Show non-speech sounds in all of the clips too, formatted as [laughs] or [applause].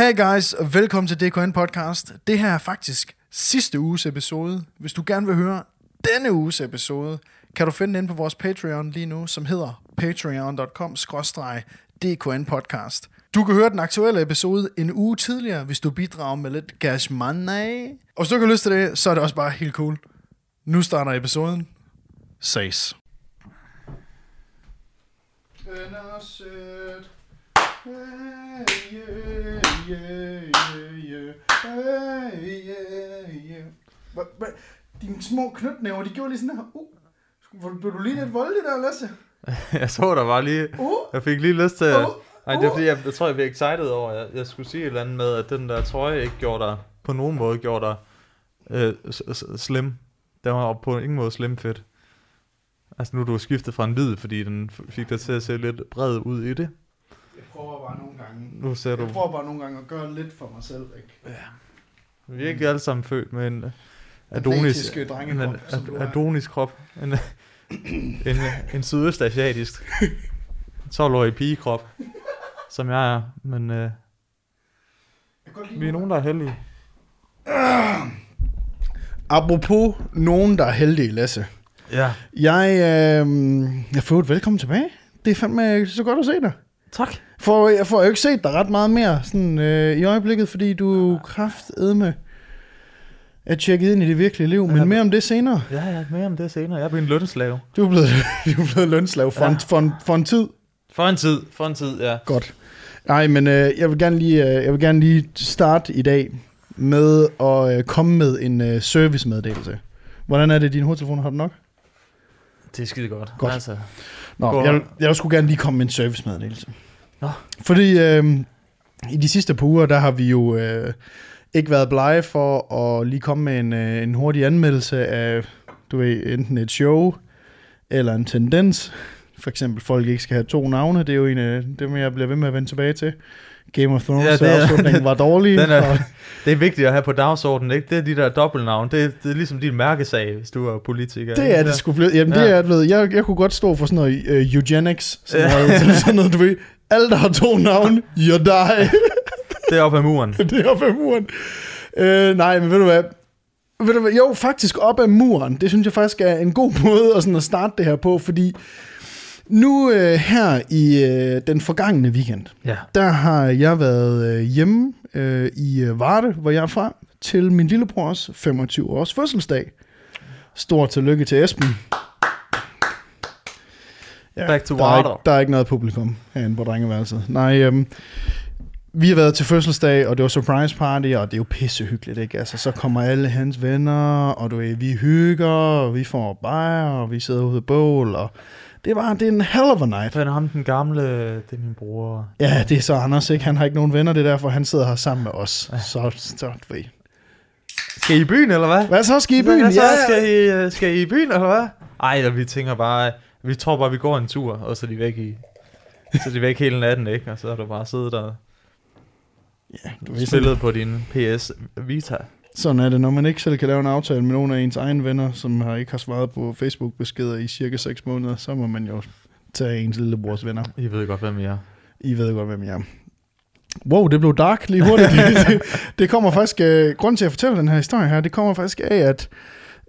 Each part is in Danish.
Hey guys, og velkommen til DKN Podcast. Det her er faktisk sidste uges episode. Hvis du gerne vil høre denne uges episode, kan du finde den inde på vores Patreon lige nu, som hedder patreon.com DKN Podcast. Du kan høre den aktuelle episode en uge tidligere, hvis du bidrager med lidt cash money. Og hvis du ikke har lyst til det, så er det også bare helt cool. Nu starter episoden. Ses. Dine små knytnæver, de gjorde lige sådan her. Uh, blev du lige lidt voldelig der, Lasse? [laughs] jeg så der var lige... Uh, Jeg fik lige lyst til... uh, Ej, det er fordi, jeg, jeg tror, jeg blev excited over, jeg, jeg skulle sige et eller andet med, at den der trøje ikke gjorde dig, på nogen måde gjorde dig øh, slim. Den var på ingen måde slim fedt. Altså nu du skiftet fra en hvid, fordi den fik dig til at se lidt bred ud i det. Jeg prøver bare nogle gange. Nu ser du Jeg prøver bare nogle gange at gøre lidt for mig selv, ikke? vi er ikke alle sammen født med en Adonis, Atletiske en, er. Adonis krop. En, en, en sydøstasiatisk 12-årig pigekrop, som jeg er. Men øh, vi er nogen, der er heldige. [clears throat] Apropos nogen, der er heldige, Lasse. Ja. Jeg, øh, jeg får et velkommen tilbage. Det er fandme så godt at se dig. Tak. For jeg får jo ikke set dig ret meget mere sådan, øh, i øjeblikket, fordi du er kraftedme er tjekket ind i det virkelige liv. Men Ja. mere om det senere. Ja, ja, mere om det senere. Jeg er blevet en lønslave. Du er blevet, [laughs] du er blevet lønslav for. Ja. en, for, en, for en tid. For en tid, for en tid, ja. Godt. Nej, men øh, jeg, vil gerne lige, øh, jeg vil gerne lige starte i dag med at øh, komme med en øh, servicemeddelelse. Hvordan er det, din hovedtelefon har du nok? Det er skide godt. Godt. Altså, Nå, jeg, vil- jeg skulle gerne lige komme med en servicemeddelelse. Nå. Fordi øh, i de sidste par uger, der har vi jo øh, ikke været blege for at lige komme med en, øh, en hurtig anmeldelse af, du ved, enten et show eller en tendens. For eksempel, folk ikke skal have to navne. Det er jo en af dem, jeg bliver ved med at vende tilbage til. Game of Thrones, Ja, det er- afslutningen var dårlig. [laughs] Den er- og, det er vigtigt at have på dagsordenen, ikke? Det er de der dobbeltnavn. Det, er- det er ligesom din mærkesag, hvis du er politiker. det er det sgu blevet. Jamen, det Ja. er det blevet. Jeg, jeg kunne godt stå for sådan noget uh, eugenics. Sådan Ja. noget, [laughs] sådan noget, du ved. Alle, der har to navne, you die. [laughs] Det er op ad muren. det er op ad muren. Øh, nej, men ved du hvad? Ved du hvad? Jo, faktisk op ad muren. Det synes jeg faktisk er en god måde at, sådan at starte det her på, fordi nu øh, her i øh, den forgangne weekend, Ja. der har jeg været øh, hjemme øh, i øh, Varde, hvor jeg er fra, til min lillebrors 25 års fødselsdag. Stort tillykke til Esben. Ja, Back to der er, ikke, der er ikke noget publikum herinde på drengeværelset. Nej, øhm, vi har været til fødselsdag, og det var surprise party, og det er jo pissehyggeligt, ikke? Altså, så kommer alle hans venner, og du ved, vi hygger, og vi får bajer, og vi sidder ude i bål, og det var det er en hell of a night. For ham den gamle, det er min bror. Ja, det er så Anders, ikke? Han har ikke nogen venner, det er derfor, han sidder her sammen med os. Så, så du ved. Skal I i byen, eller hvad? Hvad så, skal I i byen? Hvad så? Ja, ja. Skal, I, øh, skal I i byen, eller hvad? Ej, eller vi tænker bare, vi tror bare, vi går en tur, og så er de væk i... Så er de væk hele natten, ikke? Og så har du bare siddet der ja du spillet på din PS Vita. Sådan er det, når man ikke selv kan lave en aftale med nogle af ens egne venner, som har ikke har svaret på Facebook-beskeder i cirka 6 måneder, så må man jo tage ens lillebrors venner. I ved godt, hvem I er. I ved godt, hvem jeg er. Wow, det blev dark lige hurtigt. [laughs] det, det, kommer faktisk, øh, grunden til at fortælle den her historie her, det kommer faktisk af, at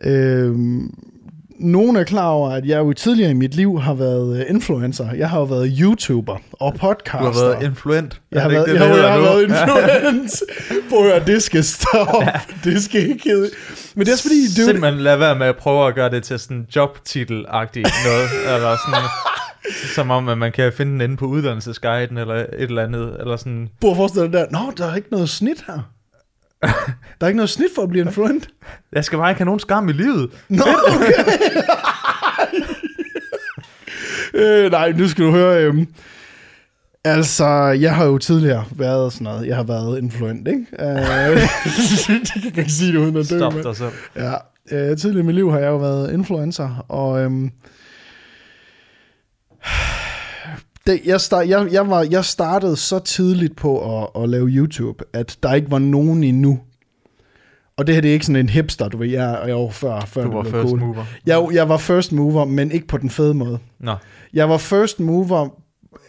øh, nogen er klar over, at jeg jo tidligere i mit liv har været øh, influencer. Jeg har jo været YouTuber og podcaster. Du har været influent. Jeg har det været, ikke jeg, det, det jeg har været nu? influence. Prøv at høre, det skal stoppe. [laughs] Det skal ikke hedde. Men det er fordi, det er Simpelthen lad være med at prøve at gøre det til sådan jobtitel-agtigt noget, [laughs] eller sådan, som om, at man kan finde den inde på uddannelsesguiden, eller et eller andet, eller sådan, Prøv at forestille dig der. Nå, der er ikke noget snit her. [laughs] Der er ikke noget snit for at blive influent. [laughs] jeg skal bare ikke have nogen skam i livet. Nå, okay. [laughs] øh, nej, nu skal du høre. Øhm, altså, jeg har jo tidligere været sådan noget. Jeg har været influent, ikke? Øh, det kan ikke sige det uden at dø. Stop dig selv. Ja, øh, tidligere i mit liv har jeg jo været influencer, og øhm, det, jeg, start, jeg, jeg, var, jeg startede så tidligt på at, at lave YouTube, at der ikke var nogen endnu. Og det her det er ikke sådan en hipster, du ved, jeg, jeg var før, før Du var first cool. mover. Jeg, jeg var first mover, men ikke på den fede måde. Nå, Jeg var first mover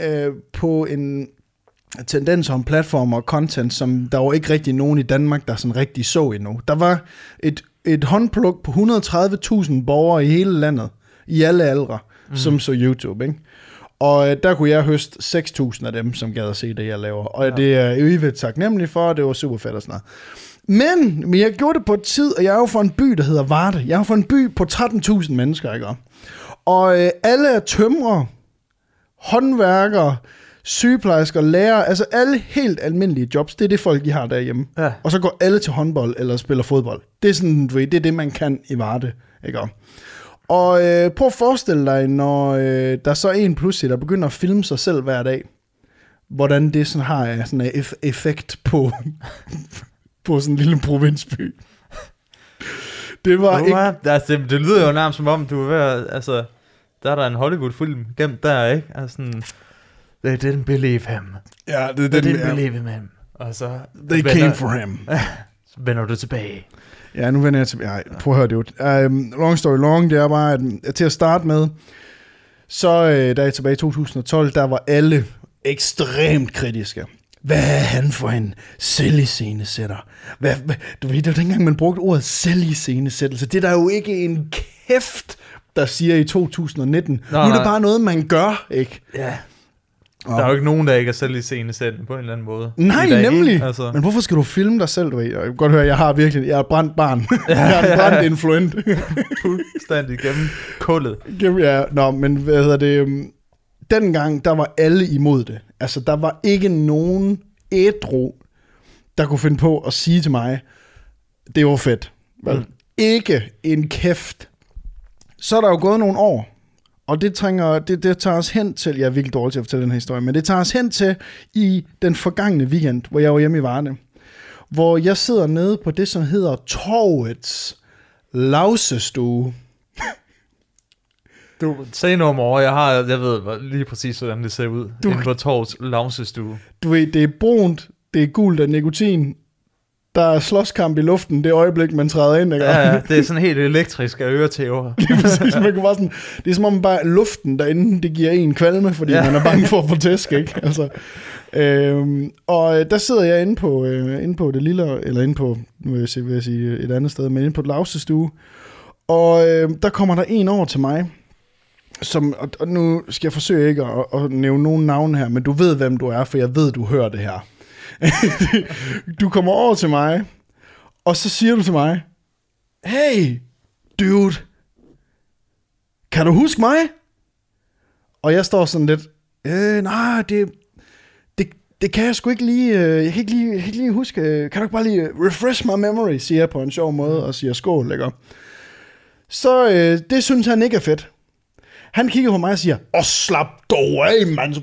øh, på en tendenser om platformer og content, som der var ikke rigtig nogen i Danmark, der sådan rigtig så endnu. Der var et, et håndpluk på 130.000 borgere i hele landet, i alle aldre, mm. som så YouTube, ikke? Og øh, der kunne jeg høste 6.000 af dem, som gad at se det, jeg laver. Og ja. det er jeg evigt taknemmelig for, og det var super fedt og sådan noget. Men, men jeg gjorde det på et tid, og jeg er jo fra en by, der hedder Varde. Jeg er fra en by på 13.000 mennesker, ikke? Og øh, alle er tømrere, håndværkere, sygeplejersker, lærere, altså alle helt almindelige jobs, det er det folk, de har derhjemme. Ja. Og så går alle til håndbold eller spiller fodbold. Det er sådan, du ved, det er det, man kan i Varde, ikke? Og øh, prøv at forestille dig, når øh, der er så en pludselig, der begynder at filme sig selv hver dag, hvordan det sådan har øh, sådan en eff- effekt på, [laughs] på sådan en lille provinsby. Det var Du ikke... altså, det, det lyder jo nærmest som om, du er ved at, altså, der er der en Hollywood-film gemt der, ikke? Altså sådan, they didn't believe him. Ja, det, They det, didn't ja, believe him. Og så they vender, came for him. [laughs] så vender du tilbage. Ja, nu vender jeg til... Ej, prøv at høre det ud. Um, long story long, det er bare, at, til at starte med, så øh, da jeg tilbage i 2012, der var alle ekstremt kritiske. Hvad er han for en selviscenesætter? Hvad, hvad, du ved, det var dengang, man brugte ordet selviscenesættelse. Det er der jo ikke en kæft, der siger i 2019. Nå, nu er det nej. bare noget, man gør, ikke? Ja. Og- Der er jo ikke nogen, der ikke er selv i scenesætten på en eller anden måde. Nej, dag, nemlig. ikke? Altså, Men hvorfor skal du filme dig selv, du ved? Jeg kan godt høre, jeg har virkelig... Jeg er brændt barn. [laughs] jeg er en brændt influent. [laughs] fuldstændig gennem kullet. Jamen, Ja, nå, men hvad hedder det? øhm, Dengang, der var alle imod det. Altså, der var ikke nogen ædru, der kunne finde på at sige til mig, det var fedt. Vel? Mm. Ikke en kæft. Så er der jo gået nogle år, og det, trænger, det, det tager os hen til, jeg er virkelig dårlig til at fortælle den her historie, men det tager os hen til i den forgangne weekend, hvor jeg var hjemme i Varne, hvor jeg sidder nede på det, som hedder Torvets Lausestue. Du, se noget om over. Jeg har, jeg ved lige præcis, hvordan det ser ud. Du-. Inde på Torvs loungestue. du ved, det er brunt, det er gult af nikotin, der er slåskamp i luften det øjeblik, man træder ind, ikke? Ja, ja, det er sådan helt elektrisk af øretæver. [laughs] Lige præcis, man kan bare sådan, det er som om bare luften derinde, det giver en kvalme, fordi ja. Man er bange for at få tæsk, ikke? Altså, øhm, og øh, der sidder jeg inde på, øh, inde på det lille, eller inde på, nu vil jeg, sige, vil jeg sige et andet sted, men inde på et lavsestue, og øh, der kommer der en over til mig, som, og nu skal jeg forsøge ikke at, at nævne nogen navn her, men du ved, hvem du er, for jeg ved, du hører det her. [laughs] du kommer over til mig, og så siger du til mig, hey, dude, kan du huske mig? Og jeg står sådan lidt, øh, nej, det, det, det kan jeg sgu ikke lige, øh, jeg kan ikke lige, jeg kan ikke lige huske, øh, kan du ikke bare lige refresh my memory, siger jeg på en sjov måde, og siger skål, ikke? Så øh, det synes han ikke er fedt. Han kigger på mig og siger, Åh, slap dog af, mand.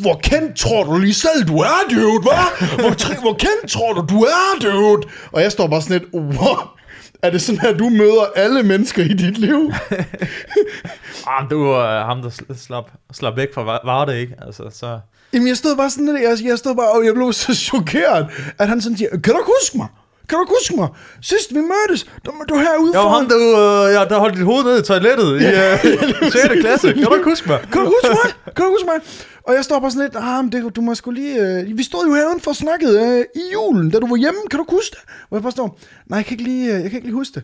Hvor kendt tror du lige selv, du er, dude, hva? Hvor, tri- hvor kendt tror du, du er, dude? Og jeg står bare sådan lidt, wow. Er det sådan her, du møder alle mennesker i dit liv? [laughs] Ah, du er ham, der sl- slap, slap væk fra var- Varde, ikke? Altså, så... Jamen, jeg stod bare sådan lidt, jeg, jeg stod bare, og jeg blev så chokeret, at han sådan siger, kan du huske mig? Kan du ikke huske mig? Sidst vi mødtes, der var du herude Jeg var ham, foran- der, øh, ja, der holdt dit hoved ned i toilettet i øh, 6. [laughs] klasse. Kan du ikke huske mig? Kan du huske mig? Kan du huske mig? Og jeg står bare sådan lidt, ah, men det, du må sgu lige... Øh, vi stod jo herude for snakket øh, i julen, da du var hjemme. Kan du ikke huske det? Og jeg bare står, nej, jeg kan ikke lige, øh, jeg kan ikke lige huske det.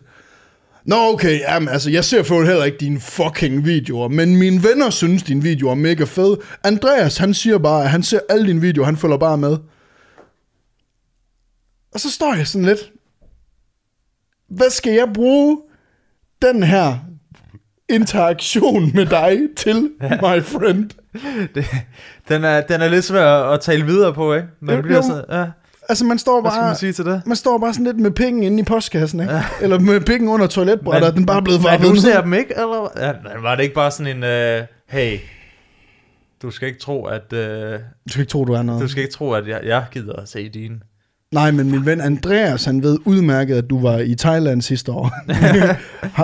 Nå, okay, jamen, altså, jeg ser for heller ikke dine fucking videoer, men mine venner synes, dine videoer er mega fede. Andreas, han siger bare, at han ser alle dine videoer, han følger bare med. Og så står jeg sådan lidt, hvad skal jeg bruge den her interaktion med dig til, my friend? [laughs] Det, den, er, den er lidt svær at tale videre på, ikke? Man Jo, bliver jo. så... Ja, Altså, man står hvad skal bare... man sige til det? Man står bare sådan lidt med penge inde i postkassen, ikke? Ja. Eller med penge under toiletbrættet, den er bare blevet Men farvet du ser dem ikke, eller? Ja, men var det ikke bare sådan en... Uh, hey, du skal ikke tro, at... Uh, Du skal ikke tro, du er noget. du skal ikke tro, at jeg, jeg gider at se dine. Nej, men min ven Andreas, han ved udmærket, at du var i Thailand sidste år. [laughs]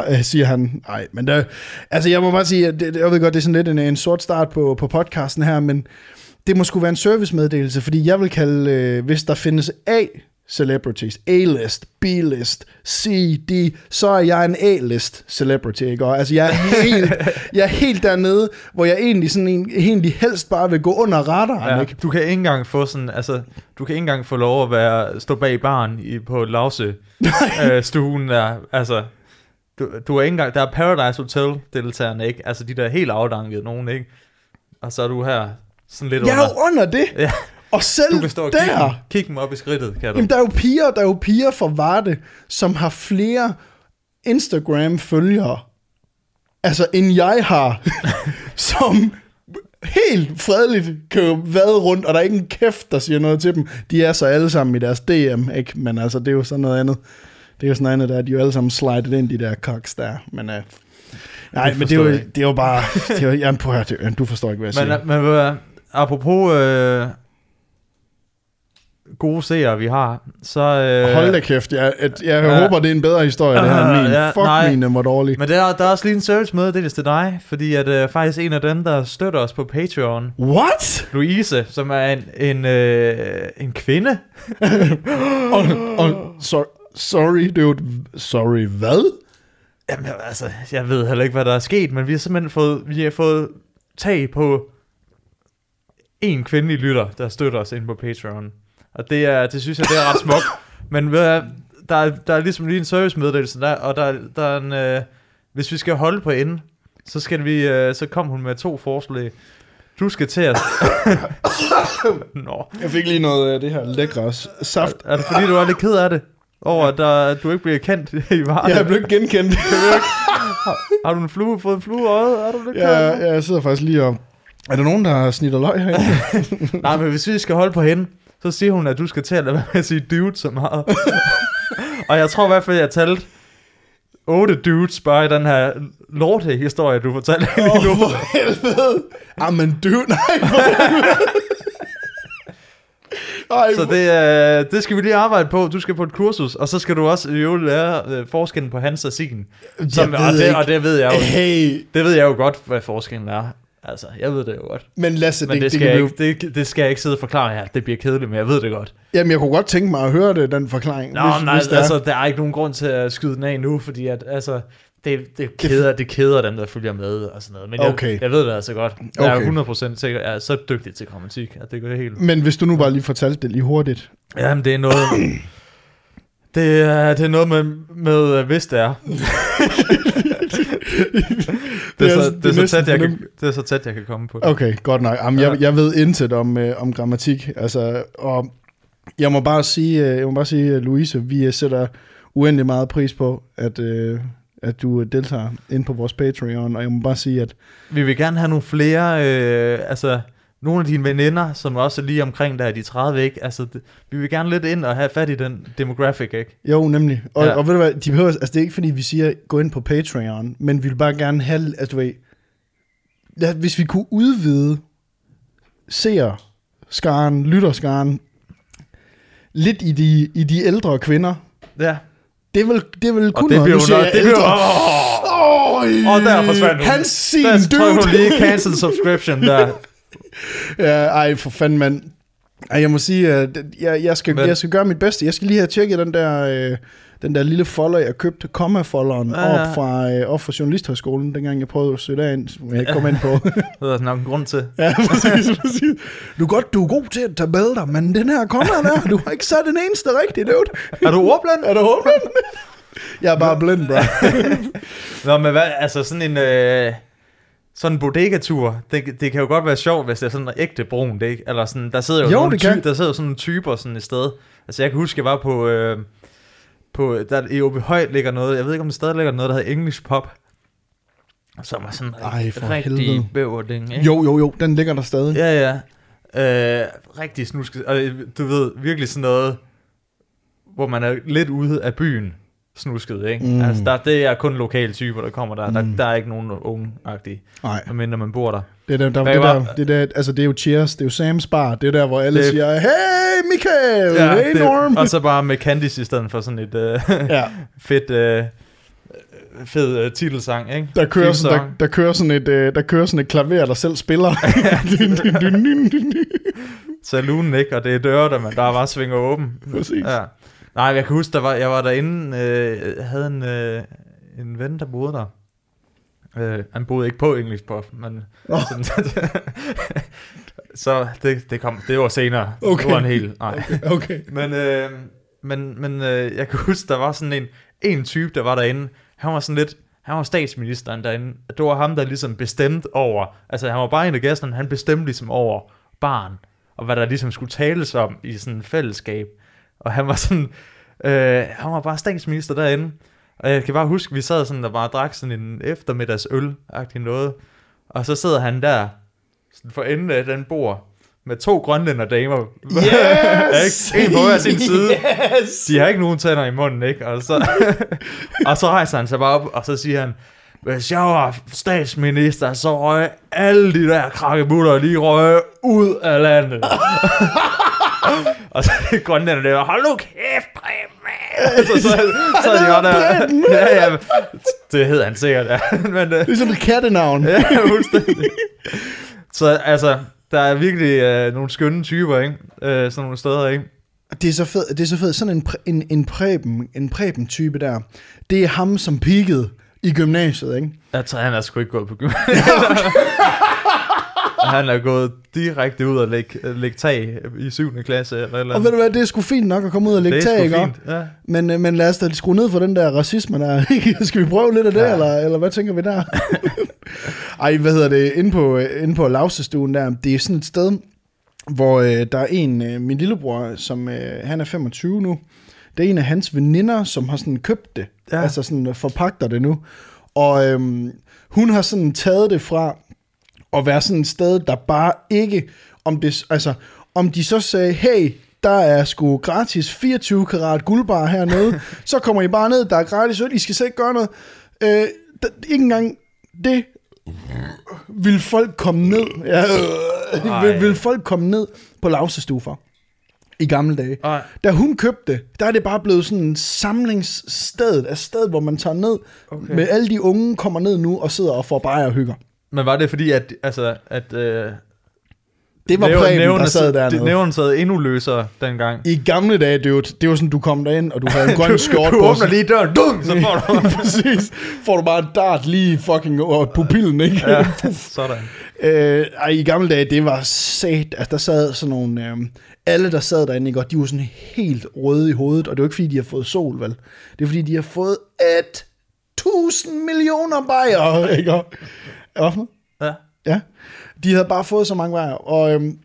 Øh, siger han. Nej, men der, altså jeg må bare sige, at det, jeg ved godt, det er sådan lidt en, en sort start på, på podcasten her, men det må sgu være en servicemeddelelse, fordi jeg vil kalde, øh, hvis der findes A, celebrities. A-list, B-list, C, D. Så er jeg en A-list celebrity, ikke? Og altså, jeg er [laughs] helt, jeg er helt dernede, hvor jeg egentlig, sådan en, egentlig helst bare vil gå under radaren, Ja, ikke? du kan ikke engang få sådan, altså, du kan ikke engang få lov at være, stå bag barn i, på Lause [laughs] øh, stuen der, altså, du, du er ikke engang, der er Paradise Hotel deltagerne, ikke? Altså, de der helt afdankede nogen, ikke? Og så er du her, sådan lidt Jeg er under. jo under det. Ja, Og selv du kan stå og kigge, der, dem- kigge dem op i skridtet, kan du? jamen, der er jo piger, der er jo piger fra Varde, som har flere Instagram-følgere, altså end jeg har, [laughs] som helt fredeligt kan vade rundt, og der er ikke en kæft, der siger noget til dem. De er så alle sammen i deres DM, ikke? Men altså, det er jo sådan noget andet. Det er jo sådan noget andet, der er de jo alle sammen slidet ind i de der koks der. Men, uh, nej, Det men det er, jo, det er jo bare... Det er jo, jamen, prøv at høre, du forstår ikke, hvad jeg siger. Men, men ved du hvad, apropos øh, gode seere, vi har, så... Øh, Hold da kæft, jeg, jeg, jeg Ja. håber, det er en bedre historie, det her [laughs] min. Ja, Fuck nej. min, den var dårlig. Men der, er- der er også lige en service meddelelse til dig, fordi at øh, faktisk en af dem, der støtter os på Patreon, What? Louise, som er en, en, øh, en kvinde. [laughs] Og, og, so, sorry, dude. Sorry, hvad? Jamen altså, jeg ved heller ikke, hvad der er sket, men vi har simpelthen fået, vi har fået tag på en kvindelig lytter, der støtter os ind på Patreon. Og det, er, det synes jeg, det er ret smukt. Men ved jeg, der, er, der er ligesom lige en servicemeddelelse der, og der, der er en, øh, hvis vi skal holde på enden, så, skal vi, øh, så kom hun med to forslag. Du skal til at... [coughs] Nå. Jeg fik lige noget af det her lækre saft. Er det fordi, du er lidt ked af det? Over at, der, du ikke bliver kendt i Varde? Jeg er blevet genkendt. [laughs] Har du en flue, fået en flue i øjet? Er du lidt af det? jeg sidder faktisk lige og... Er der nogen, der snitter løg herinde? [laughs] Nej, men hvis vi skal holde på hende, så siger hun, at du skal til at lade være med at sige dude så meget. [laughs] og jeg tror i hvert fald, jeg talte otte dudes bare i den her lorte historie, du fortalte lige Åh, nu. for helvede. Jamen, du... Nej, for [laughs] helvede. Ej, Så det, øh, det skal vi lige arbejde på. Du skal på et kursus, og så skal du også øvrigt lære øh, forskellen på hans og sin. Som, og, det, ikke. og det ved jeg jo. Hey, Det ved jeg jo godt, hvad forskellen er. Altså, jeg ved det jo godt. men Lasse, Men det, det, skal, det ikke, det, det skal jeg ikke sidde og forklare her. Det bliver kedeligt, men jeg ved det godt. Jamen, jeg kunne godt tænke mig at høre det, den forklaring. Nå, hvis, nej, hvis det er. altså, der er ikke nogen grund til at skyde den af nu, fordi at, altså, det, det, keder, det keder dem, der følger med og sådan noget. Men jeg, Okay. jeg ved det altså godt. Jeg Okay. er 100% sikker, jeg er så dygtig til grammatik, at det går helt... Men hvis du nu bare lige fortalte det lige hurtigt. Jamen, det er noget... Det er, det er noget med, med øh, hvis det er. [laughs] det, er så, det, er så tæt, jeg kan, det er så tæt, jeg kan komme på det. Okay, godt nok. Jamen, jeg, jeg ved intet om, øh, om grammatik. Altså, og jeg må bare sige, øh, jeg må bare sige, øh, Louise, vi øh, sætter uendelig meget pris på, at, øh, at du deltager ind på vores Patreon, og jeg må bare sige, at Vi vil gerne have nogle flere, øh, altså nogle af dine veninder, som også er lige omkring der er de 30, ikke? Altså, det, vi vil gerne lidt ind og have fat i den demographic, ikke? jo, nemlig. Og, Ja. ja. og ved du hvad, de behøver, altså det er ikke fordi, vi siger, gå ind på Patreon, men vi vil bare gerne have, altså du ved, lad- hvis vi kunne udvide seer skaren, lytterskaren, lidt i de, i de ældre kvinder, Ja. det vil, det vil Og kun det noget. bliver Nu nok, det bliver ældre. Åh, Oh, Og der forsvandt hun. Han sin Der tror jeg, hun dude. lige cancel subscription der. [laughs] ja, ej, for fanden, mand. Ej, jeg må sige, at jeg, jeg, skal, Men- jeg skal gøre mit bedste. Jeg skal lige have tjekket den der, øh, den der lille folder, jeg købte, komma-folderen, Ja, ja, ja. op, fra, øh, op fra Journalisthøjskolen, dengang jeg prøvede at søge derind, som jeg ikke kom ind på. [laughs] Det er nok en grund til. ja, præcis, [laughs] præcis. Du er godt, du er god til at tage billeder, men den her komma der, du har ikke sat den eneste rigtige, dude. Er du ordblind? [laughs] Er du håbet? Jeg er bare blind, bro. Nå, men hvad, altså sådan en... Øh, sådan en bodega-tur, det, det kan jo godt være sjovt, hvis det er sådan en ægte brun, det ikke? Eller sådan, der sidder jo, Jo, nogle kan. der sidder jo sådan nogle typer sådan et sted. Altså jeg kan huske, jeg var på, øh, på der i OB Høj ligger noget, jeg ved ikke om det stadig ligger noget, der hedder English Pop. Som er sådan Ej, for rigtig bæverding, ikke? Jo, jo, jo, den ligger der stadig. Ja, ja. Øh, rigtig snusket. Og øh, du ved, virkelig sådan noget, hvor man er lidt ude af byen snusket, ikke? Mm. Altså, der, det er kun lokale typer, der kommer der. Mm. Der, der er ikke nogen unge-agtige, Nej, medmindre man bor der. det er, der, der, det, var- der, det, der, altså, det er jo Cheers, det er jo Sam's Bar, det er der, hvor alle Det- siger, hey Michael, ja, hey det, Norm. Og så bare med Candice i stedet for sådan et øh, ja, [laughs] fedt, øh, fed øh, titelsang, ikke? der kører, sådan, der, der, kører sådan et, øh, der kører sådan et klaver, der selv spiller. [laughs] [laughs] Saloonen, ikke? Og det er døre, der, man, der bare svinger åben. Præcis. Ja. Nej, jeg kan huske, der var, jeg var derinde, øh, jeg havde en, øh, en ven, der boede der. Øh, han boede ikke på English Puff, men... Nå. Sådan, [laughs] så det, det, kom, det var senere. Okay. Det var en hel... Nej. Okay. Men, øh, men, men øh, jeg kan huske, der var sådan en, en type, der var derinde. Han var sådan lidt, han var statsministeren derinde. Det var ham, der ligesom bestemte over, altså han var bare en af gæsterne, han bestemte ligesom over barn, og hvad der ligesom skulle tales om i sådan et fællesskab. Og han var sådan, øh, han var bare statsminister derinde. Og jeg kan bare huske, vi sad sådan der bare drak sådan en eftermiddags øl noget. Og så sidder han der, sådan for enden af den bord, med to grønlænder damer. Yes! [laughs] ikke? En på hver sin side. Yes! De har ikke nogen tænder i munden, ikke? Og så, [laughs] og så rejser han sig bare op, og så siger han, hvis jeg var statsminister, så røg alle de der krakkebutter lige røg ud af landet. [laughs] [laughs] og så er grønlænderne der, hold nu kæft, Preben! [laughs] så, så, så er de der. [laughs] Ja, ja, det hedder han sikkert, ja. Men, Det er sådan et kattenavn. ja, fuldstændig. Så altså, der er virkelig øh, nogle skønne typer, ikke? Øh, sådan nogle steder, ikke? Det er så fedt, det er så fedt. Sådan en, en, en præben, en præben type der. Det er ham, som peakede i gymnasiet, ikke? Jeg tror, han er sgu ikke gået på gymnasiet. Han er gået direkte ud og lægge, lægge tag i 7. klasse eller eller Og ved du hvad, det er sgu fint nok at komme ud og lægge det er tag, ikke? fint. Ja. Men, øh, men lad os da skrue ned for den der racisme der. [laughs] Skal vi prøve lidt af det, ja. Eller, eller hvad tænker vi der? [laughs] Ej, hvad hedder det? Inde på, øh, inde på Lausestuen der, det er sådan et sted, hvor øh, der er en, øh, min lillebror, som øh, han er 25 nu. Det er en af hans veninder, som har sådan købt det. Ja. Altså sådan forpagter det nu. Og øhm, hun har sådan taget det fra at være sådan et sted, der bare ikke, om det, altså, om de så sagde, hey, der er sgu gratis 24 karat guldbar hernede, [laughs] så kommer I bare ned, der er gratis øl, I skal selv ikke gøre noget. Øh, der, ikke engang det vil folk komme ned, ja, øh, vil, vil folk komme ned på lavsestue for i gamle dage. Ej. Da hun købte der er det bare blevet sådan en samlingssted, et sted, hvor man tager ned, okay. Okay. med alle de unge kommer ned nu og sidder og får bajer og hygger. Men var det fordi, at, altså, at øh, Det var nævn- Preben, der sad dernede. det- Nævnen sad endnu løsere dengang. I gamle dage, dude, det var sådan, du kom derind, og du havde en [laughs] grøn skjort du på. åbner lige døren, dung, så får du... [laughs] Præcis. Får du bare en dart lige fucking over pupillen, ikke? ja, [laughs] sådan. Øh, ej, i gamle dage, det var sat, at der sad sådan nogle, øh, alle der sad derinde, ikke? Og de var sådan helt røde i hovedet, og det var ikke fordi, de har fået sol, vel? Det er fordi, de har fået et tusind millioner bajer, ikke? Noget? Ja. Ja, de havde bare fået så mange vejer, og, øhm,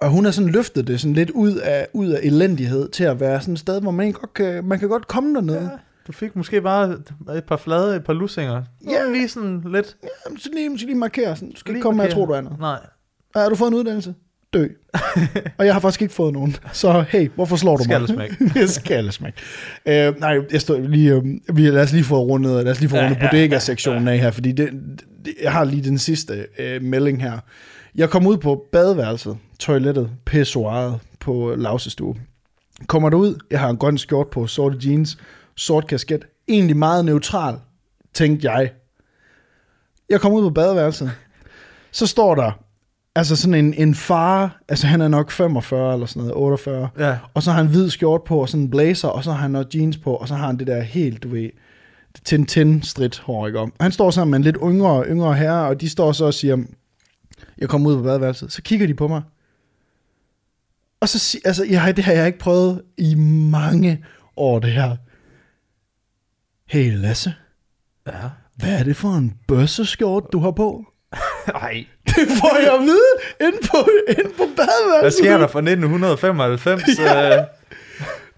og hun har sådan løftet det sådan lidt ud af, ud af elendighed til at være sådan et sted, hvor man, ikke godt kan, man kan godt komme dernede. Ja. Du fik måske bare et par flade, et par lussinger. Ja. Ja. Lige sådan lidt. Jamen, så lige, så lige markere sådan, du skal ikke Lige komme med at markere. tro, du er noget. Nej. Ja, Har du fået en uddannelse? Dø. [laughs] og jeg har faktisk ikke fået nogen. Så hey, hvorfor slår du mig? Skallesmæk. [laughs] Skallesmæk. Øh, nej, jeg står lige, øh, vi, lad os lige få rundet, lad os lige få Ja, rundet ja, bodega-sektionen af her, fordi det, jeg har lige den sidste øh, melding her. Jeg kom ud på badeværelset, toilettet, pissoiret på Lausestue. Kommer du ud, jeg har en grøn skjort på, sorte jeans, sort kasket, egentlig meget neutral, tænkte jeg. Jeg kom ud på badeværelset, så står der, altså sådan en, en far, altså han er nok 45 eller sådan noget, 48, Ja. og så har han hvid skjort på, og sådan en blazer, og så har han noget jeans på, og så har han det der helt, du ved, Tintin-strit hår, ikke? Og han står sammen med en lidt yngre, yngre herre, og de står så og siger, jeg kommer ud på badeværelset. Så kigger de på mig. Og så siger, altså, jeg, det har jeg ikke prøvet i mange år, det her. Hey Lasse, Ja. hvad er det for en bøsseskjort, du har på? [laughs] Ej. Det får jeg at vide inde på, inde på badeværelset. Hvad sker der fra 1995? [laughs] Ja. øh,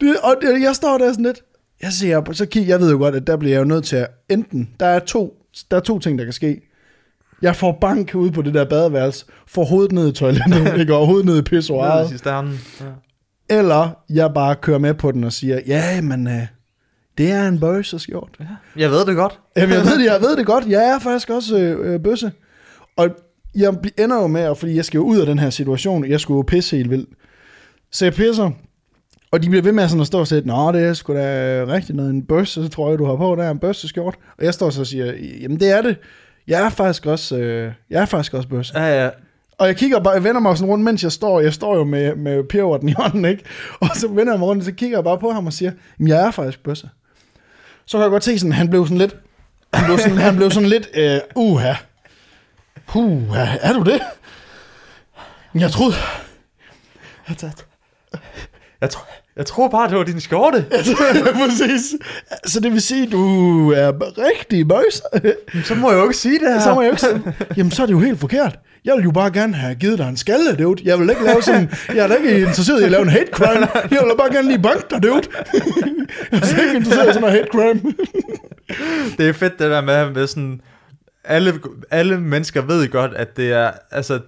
Det, og det, jeg står der sådan lidt, jeg ser, på- så kig, jeg ved jo godt, at der bliver jeg jo nødt til at, enten, der er to, der er to ting, der kan ske. Jeg får bank ud på det der badeværelse, får hovedet ned i toilettet, [laughs] ikke, og hovedet ned i ned pissoiret, i cisternen. Ja. eller jeg bare kører med på den og siger, ja, men øh, det er en bøsseskjort. Jeg ved det godt. Jamen, jeg ved det, jeg ved det godt. Jeg er faktisk også øh, øh, bøsse. Og jeg ender jo med, fordi jeg skal jo ud af den her situation, jeg skulle jo pisse helt vildt. Så jeg pisser, og de bliver ved med sådan at stå og sige, Nå, det er sgu da rigtigt noget, en bøsse, tror jeg, du har på, der er en bøsseskjort. Og jeg står så og siger, jamen det er det. Jeg er faktisk også, øh, jeg er faktisk også bøsse. Ja, ja. Og jeg kigger bare, jeg vender mig sådan rundt, mens jeg står, jeg står jo med, med peberten i hånden, ikke? Og så vender jeg mig rundt, og så kigger jeg bare på ham og siger, "Jamen, jeg er faktisk bøsse. Så kan jeg godt se sådan, han blev sådan lidt, han blev sådan, han blev sådan lidt, øh, uha, uha, er du det? Jeg troede, Jeg, tror, jeg tror bare, det var din skjorte. [laughs] præcis. Så det vil sige, du er rigtig bøs. Så må jeg jo ikke sige det her. Så må jeg jo ikke sige, jamen så er det jo helt forkert. Jeg vil jo bare gerne have givet dig en skalle, dude. Jeg vil ikke lave sådan, jeg er da ikke interesseret i at lave en hate crime. Jeg vil bare gerne lige banke dig, dude. Jeg er ikke interesseret i sådan noget hate crime. Det er fedt det der med, med sådan, alle, alle mennesker ved godt, at det er, altså,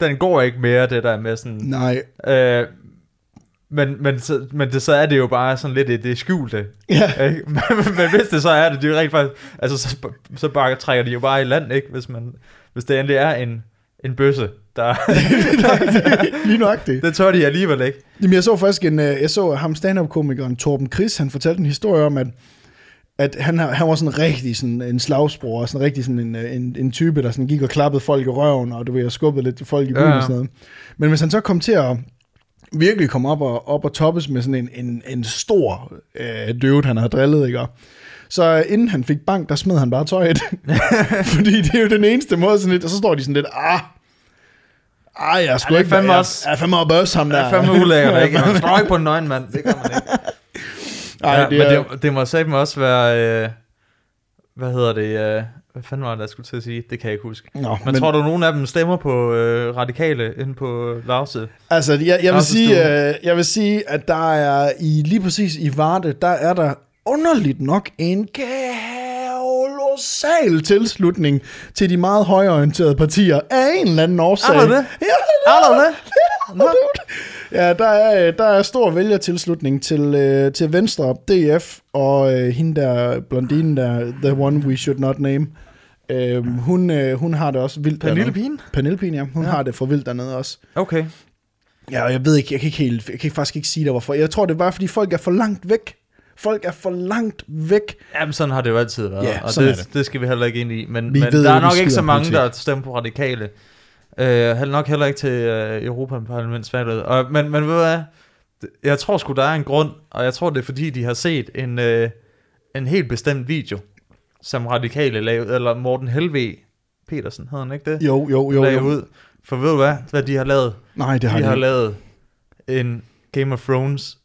den går ikke mere, det der med sådan, Nej. øh, men, men, så, men det, så er det jo bare sådan lidt det, det skjulte. Ja. [laughs] Ikke? men, men hvis det så er det, det er jo rent faktisk, altså så, så bare trækker de jo bare i land, ikke? Hvis, man, hvis det endelig er en, en bøsse, der, [laughs] Lige nøjagtigt. det tør de alligevel ikke. Jamen, jeg så faktisk en, øh, jeg så ham stand-up-komikeren Torben Chris, han fortalte en historie om, at, at han, han var sådan rigtig sådan en slagsbror, sådan rigtig sådan en, øh, en, en type, der sådan gik og klappede folk i røven, og du ved, og skubbede lidt folk i byen ja. og sådan noget. Men hvis han så kom til at virkelig komme op og, op og toppes med sådan en, en, en stor øh, dude, han havde drillet, ikke? Så øh, inden han fik bank, der smed han bare tøjet. [laughs] Fordi det er jo den eneste måde sådan lidt, og så står de sådan lidt, ah, ah, jeg Ja, er ikke, fandme jeg, også- jeg er fandme op ham der. er fandme ulækkert, [laughs] ikke? Man står ikke på en nøgen mand, det kan man ikke. [laughs] Ej, ja, det men er, det, det må satme også være, øh, hvad hedder det, øh, hvad fanden var det, jeg skulle til at sige? Det kan jeg ikke huske. Nå, Men, men, tror du, nogen af dem stemmer på øh, radikale inde på Lause? altså, jeg, jeg, vil sige, øh, jeg vil sige, at der er i lige præcis i Varde, der er der underligt nok en kolossal tilslutning til de meget højorienterede partier af en eller anden årsag. Er der det? Ja, Er der det? Ja, der er, der er stor vælgertilslutning til, øh, til Venstre, DF og øh, hende der, blondinen der, the one we should not name. Øh, hun, øh, hun har det også vildt Pernille dernede. Pien? Pernille Pien, ja. Hun Ja. har det for vildt dernede også. Okay. Ja, og jeg ved ikke, jeg kan ikke helt, jeg kan faktisk ikke sige det, hvorfor. Jeg tror, det er bare, fordi folk er for langt væk. Folk er for langt væk. Jamen, sådan har det jo altid været, Ja, og det, det. det skal vi heller ikke ind i. Men, Vi men ved der er nok ikke så mange, politik. der stemmer på radikale. Øh, heller nok heller ikke til øh, Europaparlamentsvalget. Og, men, men ved du hvad? Jeg tror sgu, der er en grund, og jeg tror, det er fordi, de har set en, øh, en helt bestemt video, som radikale lavede, eller Morten Helve Petersen, hedder han ikke det? Jo, jo, jo. Jo. ud. For ved du hvad, hvad de har lavet? Nej, det har de de har lavet en Game of Thrones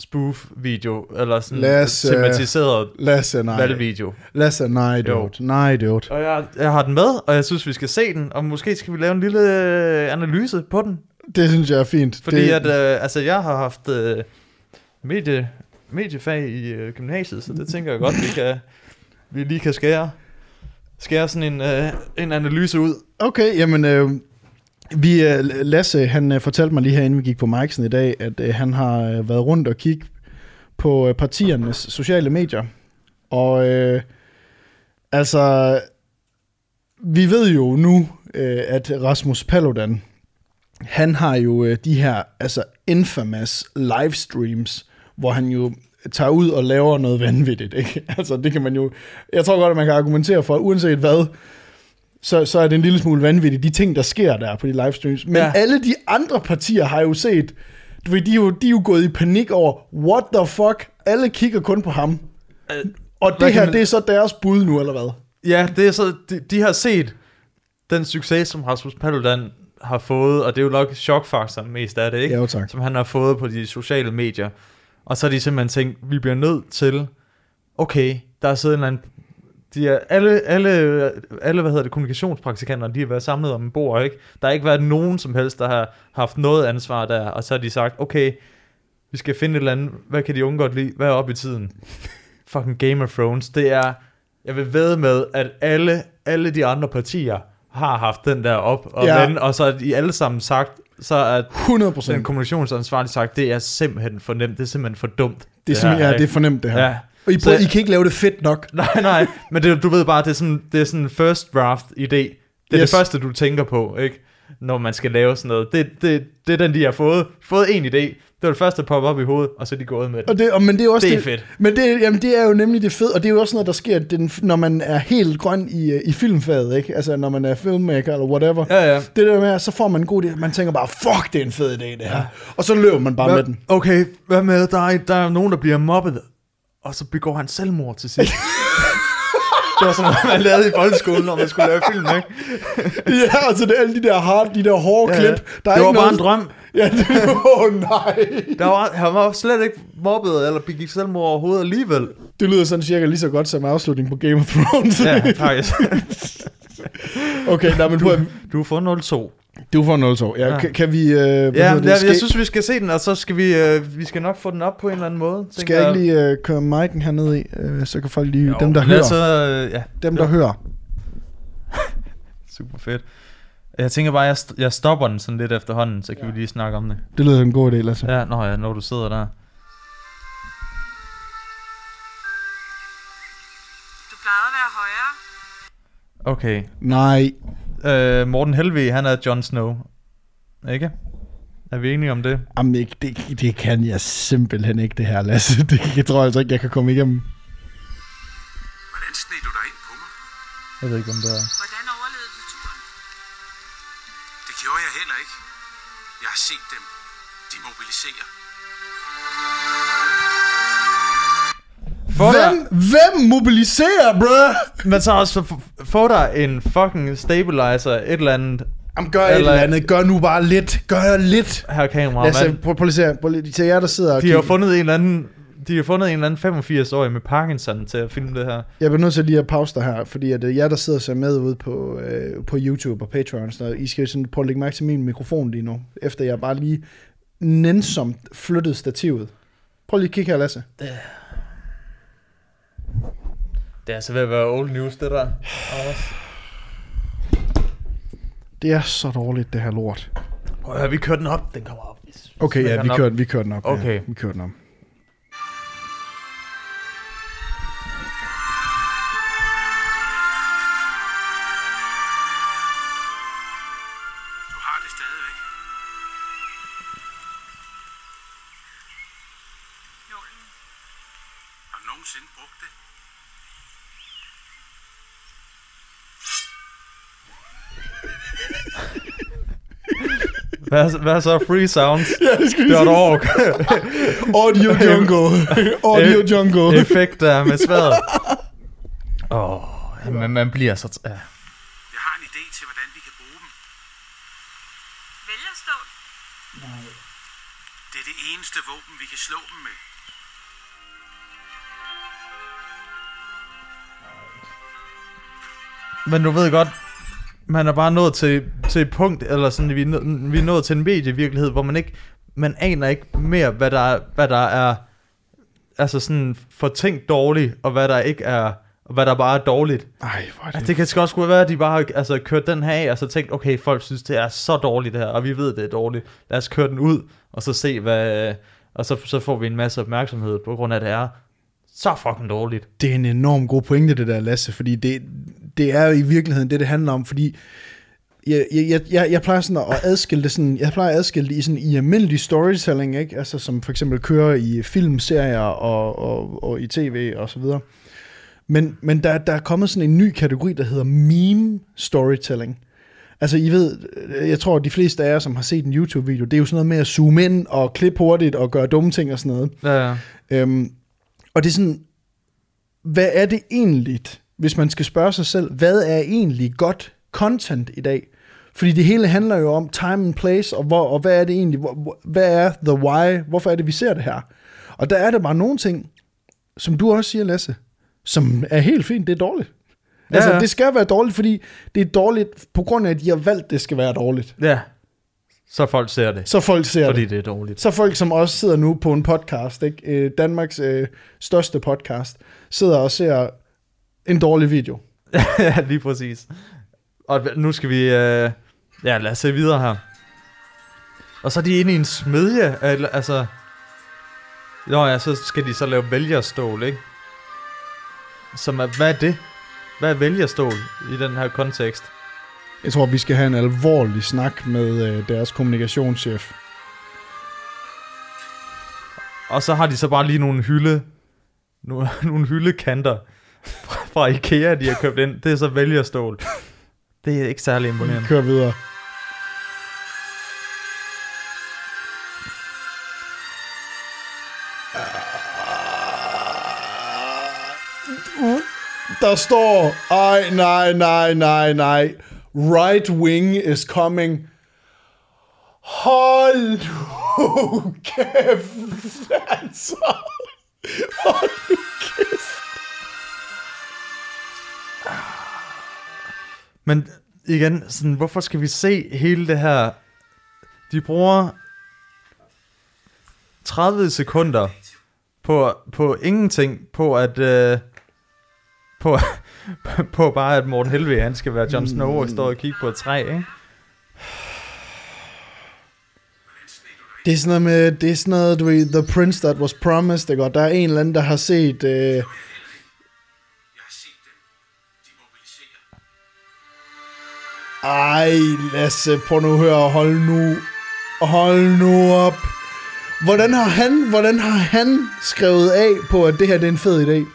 spoof video, eller sådan os, øh, tematiseret Lasse, nej. valgvideo. Lasse, nej, Jo. dude. Nej, dude. Og jeg, jeg har den med, og jeg synes, vi skal se den, og måske skal vi lave en lille øh, analyse på den. Det synes jeg er fint. Fordi det, at, øh, altså, jeg har haft øh, medie, mediefag i øh, gymnasiet, så det tænker jeg godt, vi, kan, vi lige kan skære, skære sådan en, øh, en analyse ud. Okay, jamen, øh, vi, øh, Lasse, han øh, fortalte mig lige her, inden vi gik på Mike'sen i dag, at øh, han har været rundt og kigge på partiernes sociale medier. Og øh, altså, vi ved jo nu, øh, at Rasmus Paludan, han har jo øh, de her altså infamous livestreams, hvor han jo tager ud og laver noget vanvittigt. Ikke? [laughs] Altså, det kan man jo... Jeg tror godt, at man kan argumentere for, uanset hvad, så, så er det en lille smule vanvittigt, de ting, der sker der på de livestreams. Men Ja. alle de andre partier har jo set, du ved, de er jo, de er jo gået i panik over, what the fuck, alle kigger kun på ham. Øh, Og det her, man- det er så deres bud nu, eller hvad? Ja, det er så, de, de har set den succes, som Rasmus Paludan har fået, og det er jo nok chokfaktoren mest af det, ikke? Ja, tak. som han har fået på de sociale medier. Og så har de simpelthen tænkt, vi bliver nødt til, okay, der er siddet en eller anden, de er, alle, alle, alle, hvad hedder det, kommunikationspraktikanter, de har været samlet om en bord, ikke? Der har ikke været nogen som helst, der har haft noget ansvar der, og så har de sagt, okay, vi skal finde et eller andet, hvad kan de unge godt lide, hvad er op i tiden? Fucking Game of Thrones, det er, jeg vil ved med, at alle, alle de andre partier har haft den der op og Ja. vende, og så har de alle sammen sagt, så at 100 den procent. kommunikationsansvarlige sagt, det er simpelthen for nemt, det er simpelthen for dumt. Det er, simpelthen, ja, det er fornemt, det her. Ja. Og I, Så- prøver, I kan ikke lave det fedt nok. [laughs] Nej, nej, men det, du ved bare, det er sådan, det er sådan en first draft idé. Det er yes. Det første, du tænker på, ikke? når man skal lave sådan noget. Det, det, det er den, de har fået. Fået en idé. Det var det første, der popper op i hovedet, og så er de gået med det. Og det, og, men det er også Det er fedt. Men det, jamen, det er jo nemlig det fede, og det er jo også noget, der sker, den, når man er helt grøn i, øh, i filmfaget, ikke? Altså, når man er filmmaker eller whatever. Ja, ja. Det der med, så får man en god idé. Man tænker bare, fuck, det er en fed idé, det her. Ja. Og så løber man bare med Hvad, den. okay, hvad med, der er, der er nogen, der bliver mobbet, og så begår han selvmord til sidst. [laughs] det var sådan man lavede i folkeskolen, når man skulle lave film, ikke? [laughs] ja, altså det er alle de der hard, de der hårde Ja, klip. Der er det var ikke bare noget... en drøm. [laughs] Ja, det Åh, oh, nej. Der var, han var slet ikke mobbet, eller begik selvmord overhovedet alligevel. Det lyder sådan cirka lige så godt som afslutning på Game of Thrones. Ja, faktisk. okay, nej, men du, Du får 02. du får 0 år. Ja, Ja. kan, kan vi... Øh, hvad Ja, det? jeg, skal, jeg synes, vi skal se den, og så skal vi, øh, vi skal nok få den op på en eller anden måde. skal jeg ikke lige øh, køre mic'en hernede i, øh, så kan folk lige... Jo, dem, der hører. Altså, øh, ja, dem, der hører. [laughs] super fedt. Jeg tænker bare, jeg, st- jeg stopper den sådan lidt efterhånden, så kan ja. vi lige snakke om det. Det lyder en god idé, Lasse. Ja, nå ja, når du sidder der. Du plejede at være højere. Okay. Nej. Øh, Morten Helvig, han er Jon Snow. Ikke? Er vi enige om det? Jamen, ikke, det, det kan jeg simpelthen ikke, det her, Lasse. [laughs] Det jeg tror jeg altså ikke, jeg kan komme igennem. Hvordan sned du dig ind på mig? Jeg ved ikke, om det er. Hvordan overlevede du turen? Det gjorde jeg heller ikke. Jeg har set dem. De mobiliserer. Få Hvem, hvem mobiliserer, bruh? Men så også få dig en fucking stabilizer, et eller andet Jamen, gør et Eller- eller andet. Gør nu bare lidt. Gør lidt. her kamera, Lasse, mand. prøv, prøv lige se. Prøv lige til jer, der sidder og De har fundet en eller anden de har fundet en eller anden 85-årig med Parkinson til at filme det her. Jeg bliver nødt til lige at pause dig her, fordi at øh, jer, der sidder og ser med ude på, øh, på YouTube og Patreon, noget, I skal sådan prøve at lægge mærke til min mikrofon lige nu, efter jeg bare lige nænsomt flyttede stativet. Prøv lige at kigge her, Lasse. Det er altså ved at være old news, det der. Det er så dårligt, det her lort. Prøv at høre, vi kører den op. Den kommer op. Okay, ja, vi kørte, vi kørte den op. Okay. Ja, vi kørte den op. Hvad, hvad så free sounds? Ja, det skal ork. [laughs] Audio jungle. [laughs] Audio jungle. Effekter med sværet. [laughs] Åh, oh, men man bliver så... t- Ja. Jeg har en idé til, hvordan vi kan bruge dem. Vælgerstål. Det er det eneste våben, vi kan slå dem med. Men du ved godt, man er bare nået til, til et punkt, eller sådan, vi vi er nået til en medievirkelighed, hvor man ikke, man aner ikke mere, hvad der, er- hvad der er, altså sådan fortænkt dårligt, og hvad der ikke er, og hvad der bare er dårligt. Ej, hvor er Altså, det... det kan sgu også være, at de bare har altså, kørt den her af, og så tænkt, okay, folk synes, det er så dårligt det her, og vi ved, det er dårligt. Lad os køre den ud, og så se, hvad... Og så, så får vi en masse opmærksomhed, på grund af, at det er så fucking dårligt. Det er en enorm god pointe, det der, Lasse, fordi det, det er jo i virkeligheden det, det handler om, fordi jeg, jeg, jeg, jeg plejer sådan at adskille det sådan, jeg plejer at adskille det i sådan i almindelig storytelling, ikke? Altså som for eksempel kører i filmserier og, og, og i tv og så videre. Men, men der, der er kommet sådan en ny kategori, der hedder meme storytelling. Altså, I ved, jeg tror, at de fleste af jer, som har set en YouTube-video, det er jo sådan noget med at zoome ind og klippe hurtigt og gøre dumme ting og sådan noget. Ja, ja. Øhm, og det er sådan, hvad er det egentlig, hvis man skal spørge sig selv, hvad er egentlig godt content i dag? Fordi det hele handler jo om time and place, og, hvor, og hvad er det egentlig, hvor, hvad er the why, hvorfor er det, vi ser det her? Og der er der bare nogle ting, som du også siger, Lasse, som er helt fint, det er dårligt. Ja, Altså, ja. det skal være dårligt, fordi det er dårligt på grund af, at de har valgt, det skal være dårligt. ja. Så folk ser det, Så folk ser fordi det. det er dårligt. Så folk, som også sidder nu på en podcast, ikke? Øh, Danmarks øh, største podcast, sidder og ser en dårlig video. [laughs] ja, lige præcis. Og nu skal vi... Øh, ja, lad os se videre her. Og så er de inde i en smedje, eller, altså... Nå ja, så skal de så lave vælgerstål, ikke? Som er, hvad er det? Hvad er vælgerstål i den her kontekst? Jeg tror, vi skal have en alvorlig snak med øh, deres kommunikationschef. Og så har de så bare lige nogle hylde, nogle, [laughs] nogle hyldekanter fra, fra Ikea, de har købt ind. Det er så vælgerstål. Det er ikke særlig imponerende. Kør videre. Der står, ej, nej, nej, nej, nej. Right wing is coming. Hold nu kæft, altså. Hold nu kæft. Men igen, sådan, hvorfor skal vi se hele det her? De bruger 30 sekunder på, på ingenting, på at... Øh, på, [laughs] på bare, at Morten Helve, han skal være Jon Snow og står og kigge på et træ, ikke? Det er sådan noget med, det er sådan noget, du ved, The Prince That Was Promised, ikke? Og der er en eller anden, der har set, øh, ej Lasse, prøv nu at høre, hold nu, hold nu op. Hvordan har han, hvordan har han skrevet af på, at det her det er en fed idé?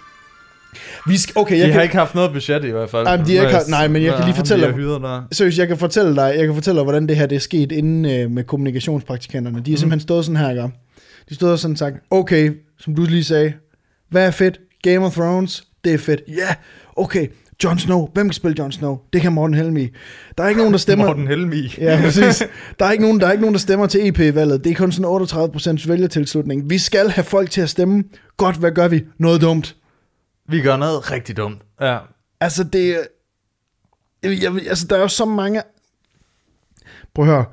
Vi skal, okay, jeg De har kan, ikke haft noget budget i hvert fald. Ej, men de har ikke haft- nej, men jeg kan lige fortælle har dig- seriøst, jeg kan fortælle dig, jeg kan fortælle dig, hvordan det her det er sket inden øh, med kommunikationspraktikanterne. De har simpelthen stået sådan her, ikke? De stod og sådan sagt, okay, som du lige sagde, hvad er fedt? Game of Thrones, det er fedt. Ja, yeah, okay. Jon Snow, hvem kan spille Jon Snow? Det kan Morten Helmi. Der er ikke nogen, der stemmer... Morten Helmi. Ja, [laughs] præcis. Der er, ikke nogen, der er ikke nogen, der stemmer til EP-valget. Det er kun sådan 38% vælgertilslutning. Vi skal have folk til at stemme. Godt, hvad gør vi? Noget dumt. Vi gør noget rigtig dumt. Ja. Altså, det. Jeg, jeg, altså, der er jo så mange... Prøv at høre.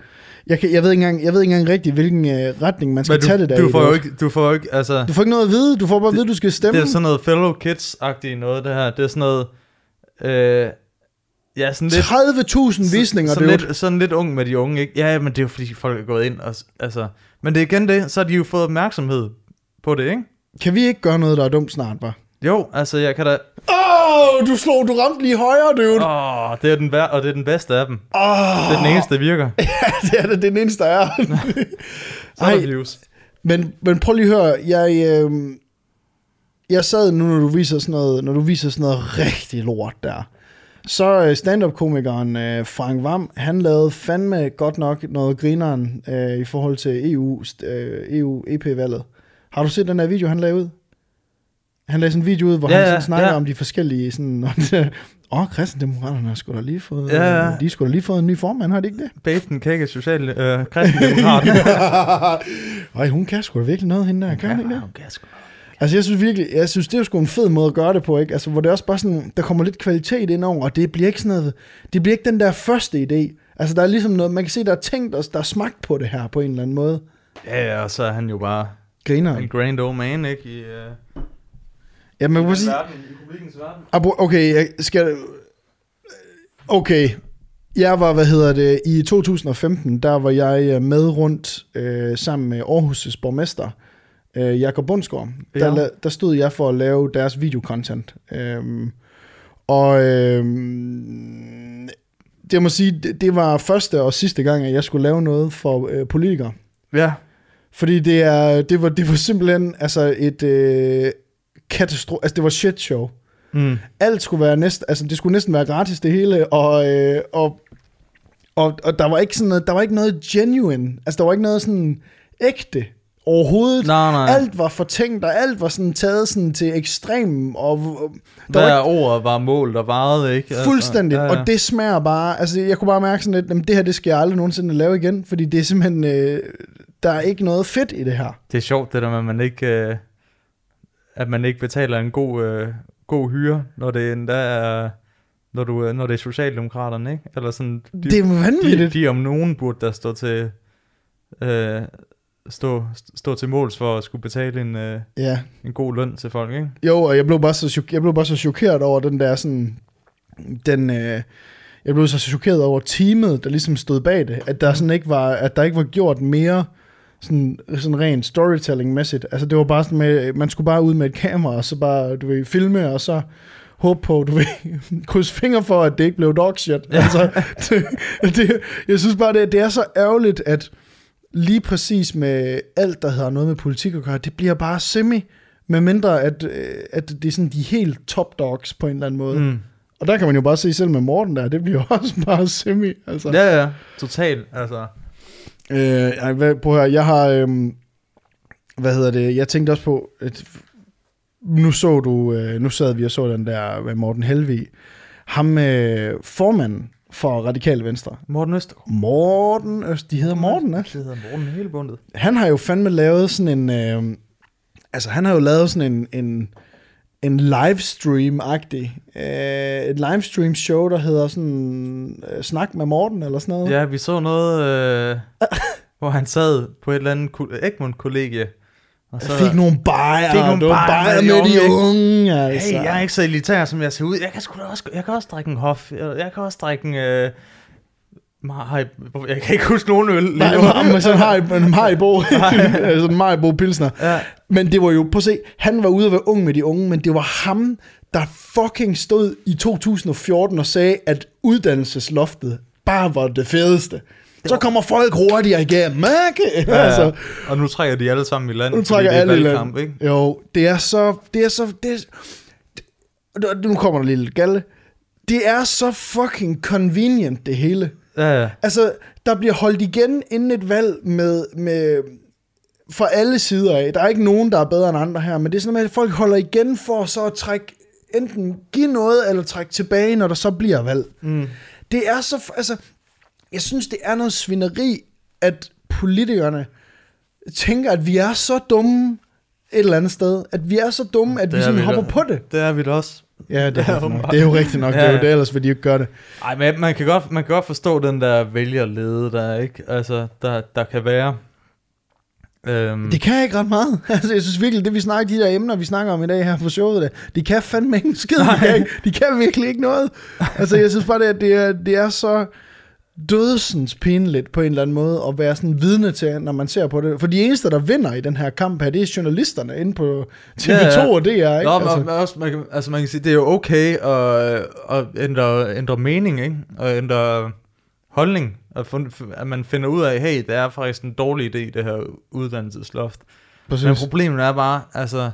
Jeg, kan, jeg, ved ikke engang, jeg ved ikke engang rigtigt, hvilken øh, retning man skal Men du, tage det der du i. får Det jo ikke, du får jo ikke, altså... Du får ikke noget at vide. Du får bare at vide, du skal stemme. Det er sådan noget fellow kids-agtigt noget, det her. Det er sådan noget... Øh, ja, sådan lidt... 30.000 visninger, sådan, det er lidt, sådan lidt ung med de unge, ikke? Ja, men det er jo fordi folk er gået ind og... Altså, men det er igen det, så har de jo fået opmærksomhed på det, ikke? Kan vi ikke gøre noget, der er dumt snart, bare? Jo, altså jeg kan da... Åh, oh, du slog, du ramte lige højre, dude. Åh, oh, det er den vær- og det er den bedste af dem. Oh, Det er den eneste, der virker. [laughs] det er det, det er den eneste, der er. [laughs] Så er Ej. Men, men prøv lige at høre, jeg, øh, jeg sad nu, når du viser sådan noget, når du viser sådan noget rigtig lort der, så øh, stand-up-komikeren øh, Frank Vam, han lavede fandme godt nok noget grineren øh, i forhold til EU, øh, EU EP-valget. Har du set den der video, han lavede ud? Han lavede sådan en video ud, hvor Ja, ja, han ja, sådan snakker ja. om de forskellige sådan... [laughs] Åh, oh, kristendemokraterne har sgu da lige fået... Ja, ja. De sgu da lige fået en ny formand, har de ikke det? Baten Kække, social øh, kristendemokrat. [laughs] Ej, hun kan sgu da virkelig noget, hende der, kan hun ikke det? Okay, sgu. Altså, jeg synes virkelig, jeg synes, det er jo sgu en fed måde at gøre det på, ikke? Altså, hvor det er også bare sådan, der kommer lidt kvalitet ind over, og det bliver ikke sådan noget, det bliver ikke den der første idé. Altså, der er ligesom noget, man kan se, der er tænkt os, der er smagt på det her, på en eller anden måde. Ja, ja, og så er han jo bare Griner. en grand old man, ikke? I, uh, Ja, man kan sige, verden, okay, jeg skal, okay, jeg var, hvad hedder det, i 2015, der var jeg øh, med rundt øh, sammen med Aarhus' borgmester, øh, Jakob Bundsgaard. Der, Ja. la- der stod jeg for at lave deres videocontent. Øhm, og øhm, det jeg må sige, det, det var første og sidste gang, at jeg skulle lave noget for øh, politikere. Ja, Fordi det, er, det, var, det var simpelthen altså et øh, katastrofe, altså det var shit show mm. alt skulle være næsten, altså det skulle næsten være gratis det hele, og, øh, og, og, og der var ikke sådan noget, der var ikke noget genuine, altså der var ikke noget sådan ægte overhovedet. Nej, nej. Alt var fortænkt, og alt var sådan taget sådan til ekstrem, og, og der Hver var ikke ord var mål, der varede, ikke? Altså, fuldstændigt, ja, ja. og det smager bare, altså jeg kunne bare mærke sådan lidt, jamen, det her, det skal jeg aldrig nogensinde lave igen, fordi det er simpelthen, øh, der er ikke noget fedt i det her. Det er sjovt, det der med, at man ikke, øh, at man ikke betaler en god, øh, god hyre, når det endda er, når, du, øh, når det er Socialdemokraterne, ikke? Eller sådan, de, Det er de, vanvittigt. de om nogen burde der stå til, øh, stå, stå til måls for at skulle betale en, øh, Ja. en god løn til folk, ikke? Jo, og jeg blev bare så, jeg blev bare så chokeret over den der sådan, den, øh, jeg blev så chokeret over teamet, der ligesom stod bag det, at der sådan ikke var, at der ikke var gjort mere sådan, sådan rent storytelling-mæssigt. Altså det var bare sådan med, man skulle bare ud med et kamera, og så bare, du ved, filme, og så håbe på, du ved, [laughs] kryds fingre for, at det ikke blev dog shit. Ja. Altså, [laughs] det, det, jeg synes bare, det, det er så ærgerligt, at lige præcis med alt, der hedder noget med politik at gøre, det bliver bare semi, med mindre at, øh, at det er sådan de helt top dogs på en eller anden måde. Mm. Og der kan man jo bare se selv med Morten der, det bliver [laughs] også bare semi. Altså. Ja, ja, totalt. Altså, Øh, hvad, prøv høre, jeg har, øhm, hvad hedder det, jeg tænkte også på, at nu så du, øh, nu sad vi og så den der med Morten Helvig, ham øh, formanden for Radikale Venstre. Morten Østergaard. Morten Øst, de hedder Morten, ikke? Det hedder Morten hele bundet. Han har jo fandme lavet sådan en, øh, altså han har jo lavet sådan en, en, en livestream-agtig, øh, et livestream show, der hedder sådan, øh, Snak med Morten, eller sådan noget. Ja, vi så noget, øh, [laughs] hvor han sad på et eller andet kol- Egmont-kollegie. Og Så fik nogle bajer, Fik nogle var bajer bajer med de unge, altså. Hey, jeg er ikke så elitær, som jeg ser ud. Jeg kan sgu da også, jeg kan også drikke en hof. Jeg, jeg kan også drikke en... Øh, Mar- jeg kan ikke huske nogen øl. Nej, nej, men sådan en Maribo, [laughs] [laughs] sådan en Maribo Pilsner. Ja. Men det var jo, at se, han var ude at være ung med de unge, men det var ham, der fucking stod i 2014 og sagde, at uddannelsesloftet bare var det fedeste. Så kommer folk hurtigere igennem, ikke? Ja, altså, altså, og nu trækker de alle sammen i land, nu trækker det er alle i land. ikke? Jo, det er så, det er så, det er, det, nu kommer der lidt galle. Det er så fucking convenient, det hele. Ja, ja. Altså, der bliver holdt igen inden et valg med, med fra alle sider af. Der er ikke nogen, der er bedre end andre her, men det er sådan noget med, at folk holder igen for så at trække, enten give noget, eller trække tilbage, når der så bliver valg. Mm. Det er så, altså, jeg synes, det er noget svineri, at politikerne tænker, at vi er så dumme et eller andet sted. At vi er så dumme, at Det vi er sådan vi hopper da. på det. Det er vi da også. Ja, det er, [laughs] nok. åbenbart. det er jo rigtigt nok. Ja, Det er jo det, ellers vil de jo ikke gøre det. Ej, men man kan godt, man kan godt forstå den der vælgerlede, der ikke, altså, der, der kan være. Øhm, Det kan ikke ret meget. [laughs] Altså, jeg synes virkelig, det vi snakker, de der emner, vi snakker om i dag her på showet, der, de kan fandme ikke skid. De kan, ikke, de kan virkelig ikke noget. Altså, jeg synes bare, det er, det er, det er så dødsens pinligt på en eller anden måde at være sådan vidne til, når man ser på det. For de eneste, der vinder i den her kamp her, det er journalisterne inde på TV2 Ja, ja. og DR. Ikke? Nå, altså, men også, man, kan, altså man kan sige, det er jo okay at, at ændre, ændre mening, ikke? Og ændre holdning. At, fund, at man finder ud af, hey, det er faktisk en dårlig idé, det her uddannelsesloft. præcis. Men problemet er bare, altså,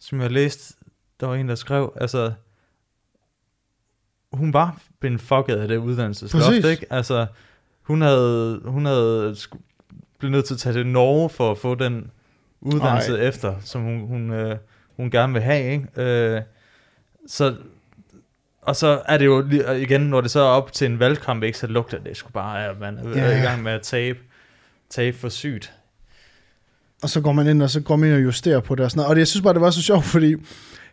som jeg læste, der var en, der skrev, altså, hun var blevet fucket af det uddannelsesloft, Præcis. ikke? Altså, hun havde, hun havde blevet nødt til at tage til Norge for at få den uddannelse Ej. efter, som hun, hun, øh, hun gerne vil have, ikke? Øh, så, og så er det jo igen, når det så er op til en valgkamp, ikke, så lugter det sgu bare at man er Ja. i gang med at tabe, tabe for sygt. Og så går man ind, og så går man ind og justerer på det og sådan noget. Og det, jeg synes bare, det var så sjovt, fordi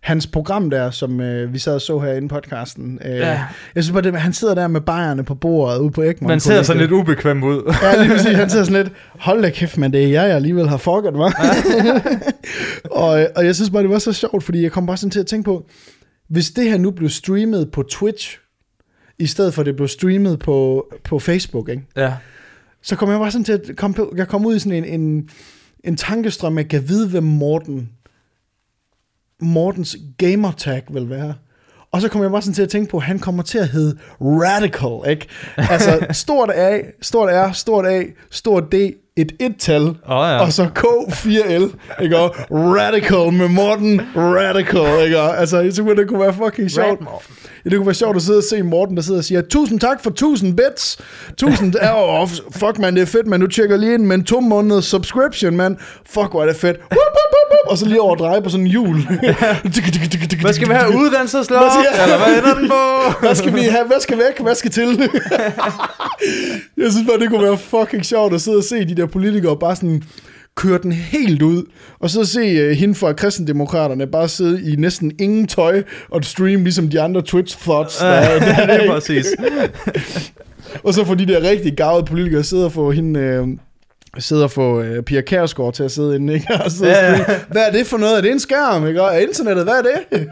hans program der, som øh, vi sad og så herinde i podcasten, øh, Ja. jeg synes bare, det, han sidder der med bajerne på bordet ude på Egmont. Man ser sådan lidt ubekvem ud. Ja, lige præcis. Han sidder sådan lidt, hold da kæft, men det er jeg, jeg alligevel har fucket, mig. [laughs] og, øh, og jeg synes bare, det var så sjovt, fordi jeg kom bare sådan til at tænke på, hvis det her nu blev streamet på Twitch, i stedet for at det blev streamet på, på Facebook, ikke? ja. så kom jeg bare sådan til at komme, jeg kom ud i sådan en, en, en tankestrøm, jeg kan vide, hvem Morten, Mortens gamertag vil være. Og så kommer jeg bare sådan til at tænke på, at han kommer til at hedde Radical, ikke? Altså, stort A, stort R, stort A, stort D, et et-tal, Åh ja. og så K4L, ikke? Og Radical med Morten Radical, ikke? Og Altså, jeg synes, det kunne være fucking sjovt. Ja, det kunne være sjovt at sidde og se Morten, der sidder og siger, tusind tak for 1000 bits. Tusind, [laughs] oh, fuck man, det er fedt, man. Nu tjekker lige ind med en to måneders subscription, man. Fuck, hvor er det fedt. Wup, wup, wup, wup. Og så lige over at dreje på sådan en hjul. [laughs] Hvad skal vi have? Skal- Eller hvad ender den på? [laughs] Hvad skal vi have? Hvad skal væk? Hvad skal til? jeg synes bare, det kunne være fucking sjovt at sidde og se de der politikere bare sådan køre den helt ud, og så se uh, hende fra kristendemokraterne bare sidde i næsten ingen tøj og streame ligesom de andre Twitch-thoughts. Der, er- der, [laughs] Ja, det er, er ikke? præcis. [laughs] og så få de der rigtig gavede politikere sidde og få hende... Øh, sidde og få øh, Pia Kærsgaard til at sidde inde, ikke? [laughs] Og sidde Ja, ja. Hvad er det for noget? Er det en skærm, ikke? Og er internettet, hvad er det?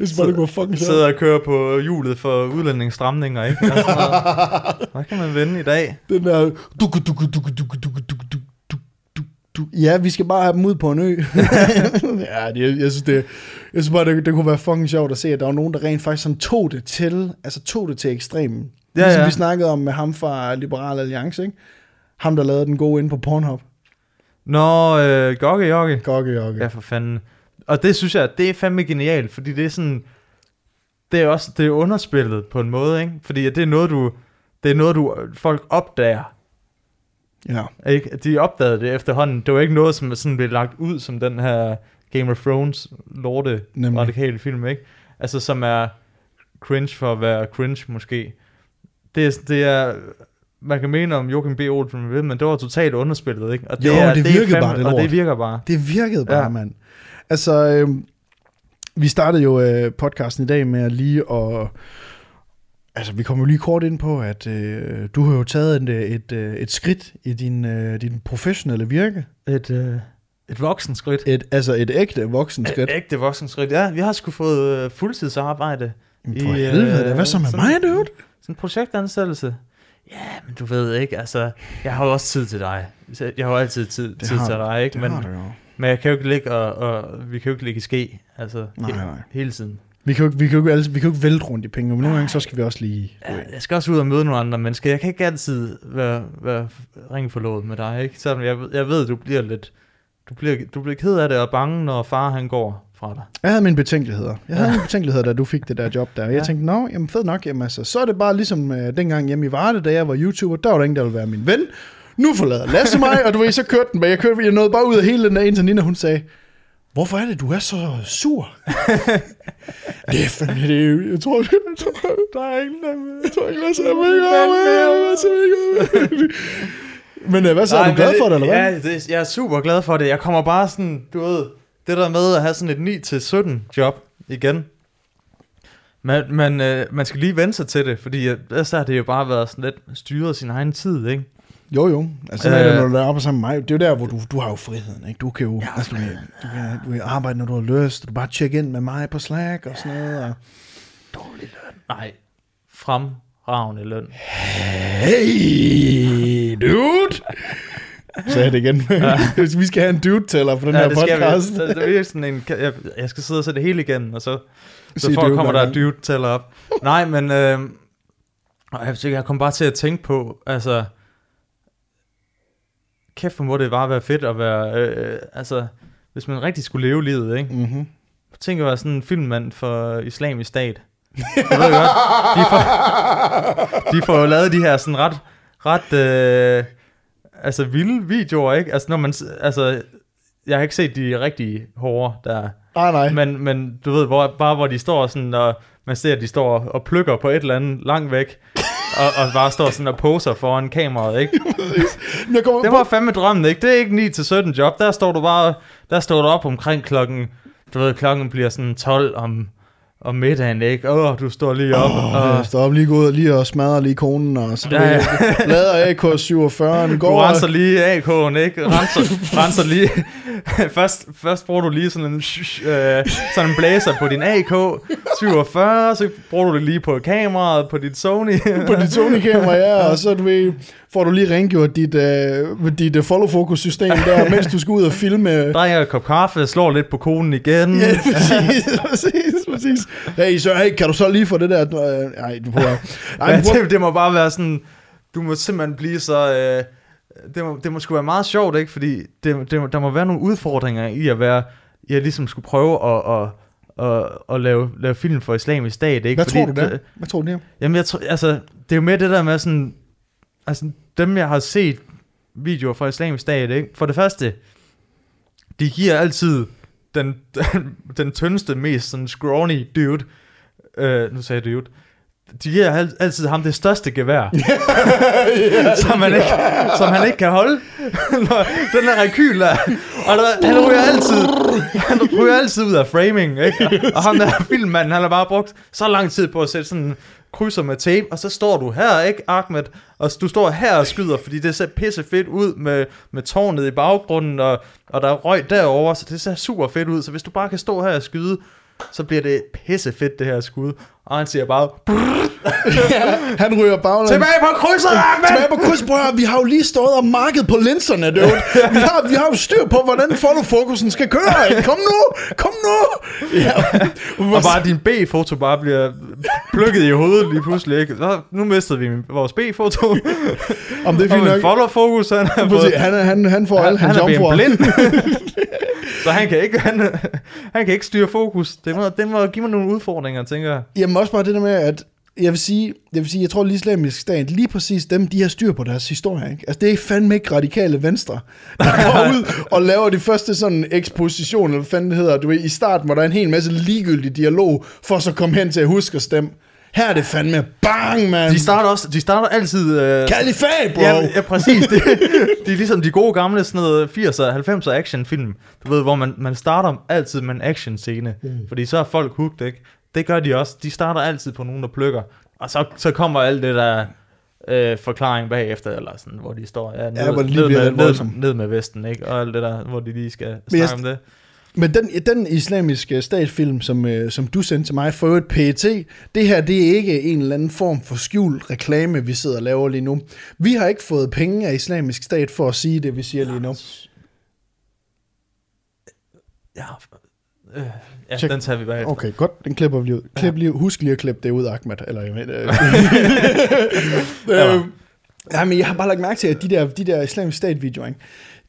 Hvis man ikke må fucking Sidder og kører på hjulet for udlændingsstramninger, ikke? Altså, [laughs] hvad kan man vende i dag? Den der... Duk, duk, duk, duk, duk, duk, duk, du, ja, vi skal bare have dem ud på en ø. [laughs] ja, det, jeg, jeg synes, det, jeg synes bare, det, det kunne være fucking sjovt at se, at der var nogen, der rent faktisk sådan tog det til, altså tog det til ekstremen. Ja, ligesom ja. vi snakkede om med ham fra Liberal Alliance, ikke? Ham, der lavede den gode ind på Pornhub. Nå, øh, Gokke Jokke. Gokke Jokke. Ja, for fanden. Og det synes jeg, det er fandme genialt, fordi det er sådan, det er også, det er underspillet på en måde, ikke? Fordi det er noget, du, det er noget, du, folk opdager, Ja. ikke? De opdagede det efterhånden. Det var ikke noget, som sådan blev lagt ud som den her Game of Thrones lorte Nemlig. radikale film, ikke? Altså, som er cringe for at være cringe, måske. Det er, det er man kan mene om Joachim B. Olsen, men det var totalt underspillet, ikke? Og Jo, er, det er virkede bare, det Og lort. det virker bare. Det virkede bare, ja. mand. Altså, øh, vi startede jo øh, podcasten i dag med at lige at... Altså, vi kommer jo lige kort ind på, at øh, du har jo taget et, et, øh, et skridt i din, øh, din professionelle virke. Et, øh, et voksenskridt. Et, altså et ægte voksenskridt. Et ægte voksenskridt. Ja, vi har sgu fået øh, fuldtidsarbejde. Jamen, For i, helvede, da. hvad så med sådan- mig, dude? Sådan en projektansættelse. Ja, men du ved ikke, altså, jeg har jo også tid til dig. Jeg har jo altid tid, tid har til dig, ikke? Det Men, har du jo. Men jeg kan jo ikke ligge og, og, vi kan jo ikke ligge i ske, altså, Nej, he, nej. hele tiden. Vi kan jo, ikke- vi kan jo ikke, altid, vi kan jo ikke vælte rundt i penge, men nogle gange så skal vi også lige... Ja, jeg skal også ud og møde nogle andre mennesker. Jeg kan ikke altid være, være ringforlovet med dig, ikke? Selvom jeg, ved- jeg ved, du bliver lidt, du bliver, du bliver ked af det og bange, når far han går fra dig. Jeg havde mine betænkeligheder. Jeg havde mine betænkeligheder, da du fik det der job der. Jeg Ja. tænkte, nå, jamen fed nok, jamen altså, så er det bare ligesom øh, dengang hjemme i Varde, da jeg var YouTuber, der var der ingen, der ville være min ven. Nu forlader Lasse mig, og du ved, så kørte den, men jeg kørte, jeg nåede bare ud af hele den der, indtil Nina, hun sagde, hvorfor er det, du er så sur? [laughs] det er fandme, det er, jeg tror, jeg tror, der er ingen, der jeg tror ikke, Lasse er ikke med. Men øh, hvad så, er du glad for det, eller hvad? Ja, det, jeg er super glad for det. Jeg kommer bare sådan, du ved, det der med at have sådan et 9-17 job igen. Men, men øh, man skal lige vende sig til det, fordi øh, ellers har det jo bare været sådan lidt styret sin egen tid, ikke? Jo, jo. Altså, sådan er det, Øh. når du arbejder sammen med mig. Det er jo der, hvor du, du har jo friheden, ikke? Du kan jo ja, altså, du, kan, du, kan, du kan arbejde, når du har lyst. Du bare tjekke ind med mig på Slack og sådan noget. Og... Nej, fremragende løn. Hey, dude! Så er det igen. [laughs] Vi skal have en dude-tæller på den Ja, her det skal vi. podcast. Så det er sådan en, jeg, jeg skal sidde og se det hele igennem, og så, så Sig for dude kommer der gang. dude tæller op. Nej, men øh, jeg, jeg kom bare til at tænke på, altså, kæft hvor må det bare være fedt at være, øh, altså, hvis man rigtig skulle leve livet, ikke? Mm-hmm. Tænk at være sådan en filmmand for islamisk stat. Jeg ved godt, de får, de får jo lavet de her sådan ret, ret, øh, altså vilde videoer, ikke? Altså, når man, altså, jeg har ikke set de rigtig hårde der, Nej, nej. men, men du ved, hvor, bare hvor de står sådan, og man ser, at de står og plukker på et eller andet langt væk, og, og bare står sådan og poser foran kameraet, ikke? [laughs] Jeg kommer Det var fandme drømmen, ikke? Det er ikke 9-17 job. Der står du bare, der står du op omkring klokken, du ved, klokken bliver sådan 12 om, om middagen, ikke? Åh, du står lige op. Åh, og, jeg står op lige gået lige og smadrer lige konen, og så Ja, ja, lader AK-47, du går renser lige AK'en, ikke? Renser, renser lige. [laughs] først, først bruger du lige sådan en, øh, sådan en blæser på din AK 47, så bruger du det lige på kameraet, på dit Sony. på dit Sony-kamera, ja, og så du ved, får du lige rengjort dit, uh, dit uh, follow-focus-system der, [laughs] mens du skal ud og filme. Drikker et kop kaffe, slår lidt på konen igen. Ja, præcis, præcis, præcis. Hey, så hey, kan du så lige få det der? Øh, Nej, du prøver. [laughs] Du prøver. det, det må bare være sådan, du må simpelthen blive så, øh, det, må, det må sgu være meget sjovt, ikke? Fordi det, det, der må være nogle udfordringer i at være, at ligesom skulle prøve at, at, at, at lave, lave film for islamisk stat, ikke? Hvad Fordi tror du det- Hvad tror du der? Jamen, jeg tror, altså, det er jo mere det der med sådan, altså, dem jeg har set videoer fra islamisk stat, ikke? For det første, de giver altid den, den, [laughs] den tyndeste, mest sådan scrawny dude, øh, nu sagde jeg dude, de giver al- altid ham det største gevær, [laughs] som, man ikke, som han ikke kan holde. [laughs] Når den der rekyl der. Og der, han ryger altid, han ryger altid ud af framing, ikke? Og ham der filmmanden, han har bare brugt så lang tid på at sætte sådan krydser med tape, og så står du her, ikke Ahmed? Og du står her og skyder, fordi det ser pisse fedt ud med, med tårnet i baggrunden, og, og der er røg derovre, så det ser super fedt ud. Så hvis du bare kan stå her og skyde så bliver det pisse fedt det her skud. Og han siger bare, ja, [laughs] han ryger baglæns. tilbage på krydset, Ahmed! Tilbage på kryds, prøv at høre, vi har jo lige stået og markedet på linserne, dude. Vi har, vi har jo styr på, hvordan follow-fokusen skal køre. Kom nu, kom nu. Ja. Og bare din B-foto bare bliver plukket i hovedet lige pludselig, ikke? Så, nu mistede vi vores B-foto. Om det er fint nok. follow-fokus, han har fået... Han, han, han får alle Han, hans han er blevet blind. [laughs] så han kan ikke, han, han kan ikke styre fokus. Det må, det må give mig nogle udfordringer, tænker jeg. Jamen også bare det der med, at jeg vil sige, jeg vil sige, jeg tror lige islamisk stat, lige præcis dem, de har styr på deres historie, ikke? Altså det er fandme ikke radikale venstre, der går [laughs] ud og laver de første sådan eksposition, eller hvad fanden det hedder, du ved, i starten, hvor der er en hel masse ligegyldig dialog, for så at komme hen til at huske at stemme. Her er det fandme bang, man. De starter også, de starter altid... Øh, Kalifat, bro. Ja, ja, præcis. Det, [laughs] det er ligesom de gode gamle sådan noget 80'er, 90'er actionfilm. Du ved, hvor man, man starter altid med en action scene. Mm. Fordi så er folk hooked, ikke? Det gør de også. De starter altid på nogen, der plukker. Og så, så kommer alt det der øh, forklaring bagefter, eller sådan, hvor de står ja, ned, hvor det lige ned, med, lidt voldsomt. ned, ned med vesten, ikke? Og alt det der, hvor de lige skal Men jeg- snakke om det. Men den, den islamiske statfilm, som, øh, som du sendte til mig, for et PET, det her, det er ikke en eller anden form for skjult reklame, vi sidder og laver lige nu. Vi har ikke fået penge af islamisk stat for at sige det, vi siger lige nu. Ja, øh, ja Check. den tager vi bagefter. Okay, godt. Den klipper vi lige ud. Klip lige, husk lige at klippe det ud, Ahmed. Eller, jeg mener, [laughs] øh, øh, ja, men jeg har bare lagt mærke til, at de der, de der islamisk stat-videoer?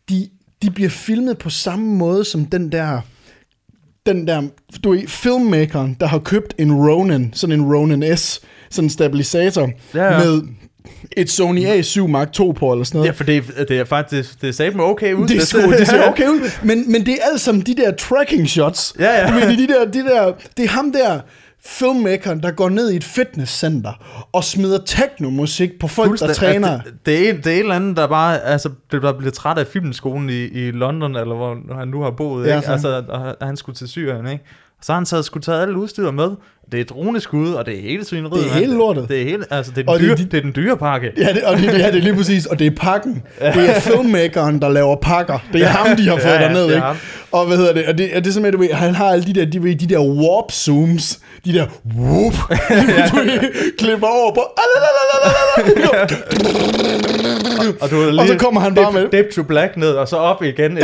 De, de bliver filmet på samme måde som den der den der, du ved, filmmakeren, der har købt en Ronin, sådan en Ronin S, sådan en stabilisator, Ja, ja. med et Sony A7 Mark II på, eller sådan noget. Ja, for det, er- det er faktisk, det er satme okay ud. Det, sgu, det ser okay ud, men, men det er alt sammen de der tracking shots. Ja, ja. Det, er de der, de der, det er ham der, filmmakeren, der går ned i et fitnesscenter og smider techno-musik på folk, der træner. Altså, det, det, er, det er et eller andet, der bare altså, der bliver træt af filmskolen i, i London, eller hvor han nu har boet. Ja, ikke? så. Altså, og han skulle til Syrien, ikke? Og så har han så skulle tage alle udstyr med. Det er droneskud, og det er hele svineriet. Det er hele lortet. Det er, hele, altså, det er, Og den det er dyre, de- det er den dyre pakke. Ja, det, og det, ja, det er lige præcis, og det er pakken. Det er [laughs] filmmakeren, der laver pakker. Det er ham, de har fået [laughs] Ja, derned, det er ikke? ham. Og hvad hedder det? Og det, og det er simpelthen, du ved, han har alle de der, de, ved, de der warp zooms, de der whoop, [laughs] du klipper over på, Og, du er Og så kommer han bare med- Dip to black ned, og så op igen. ja,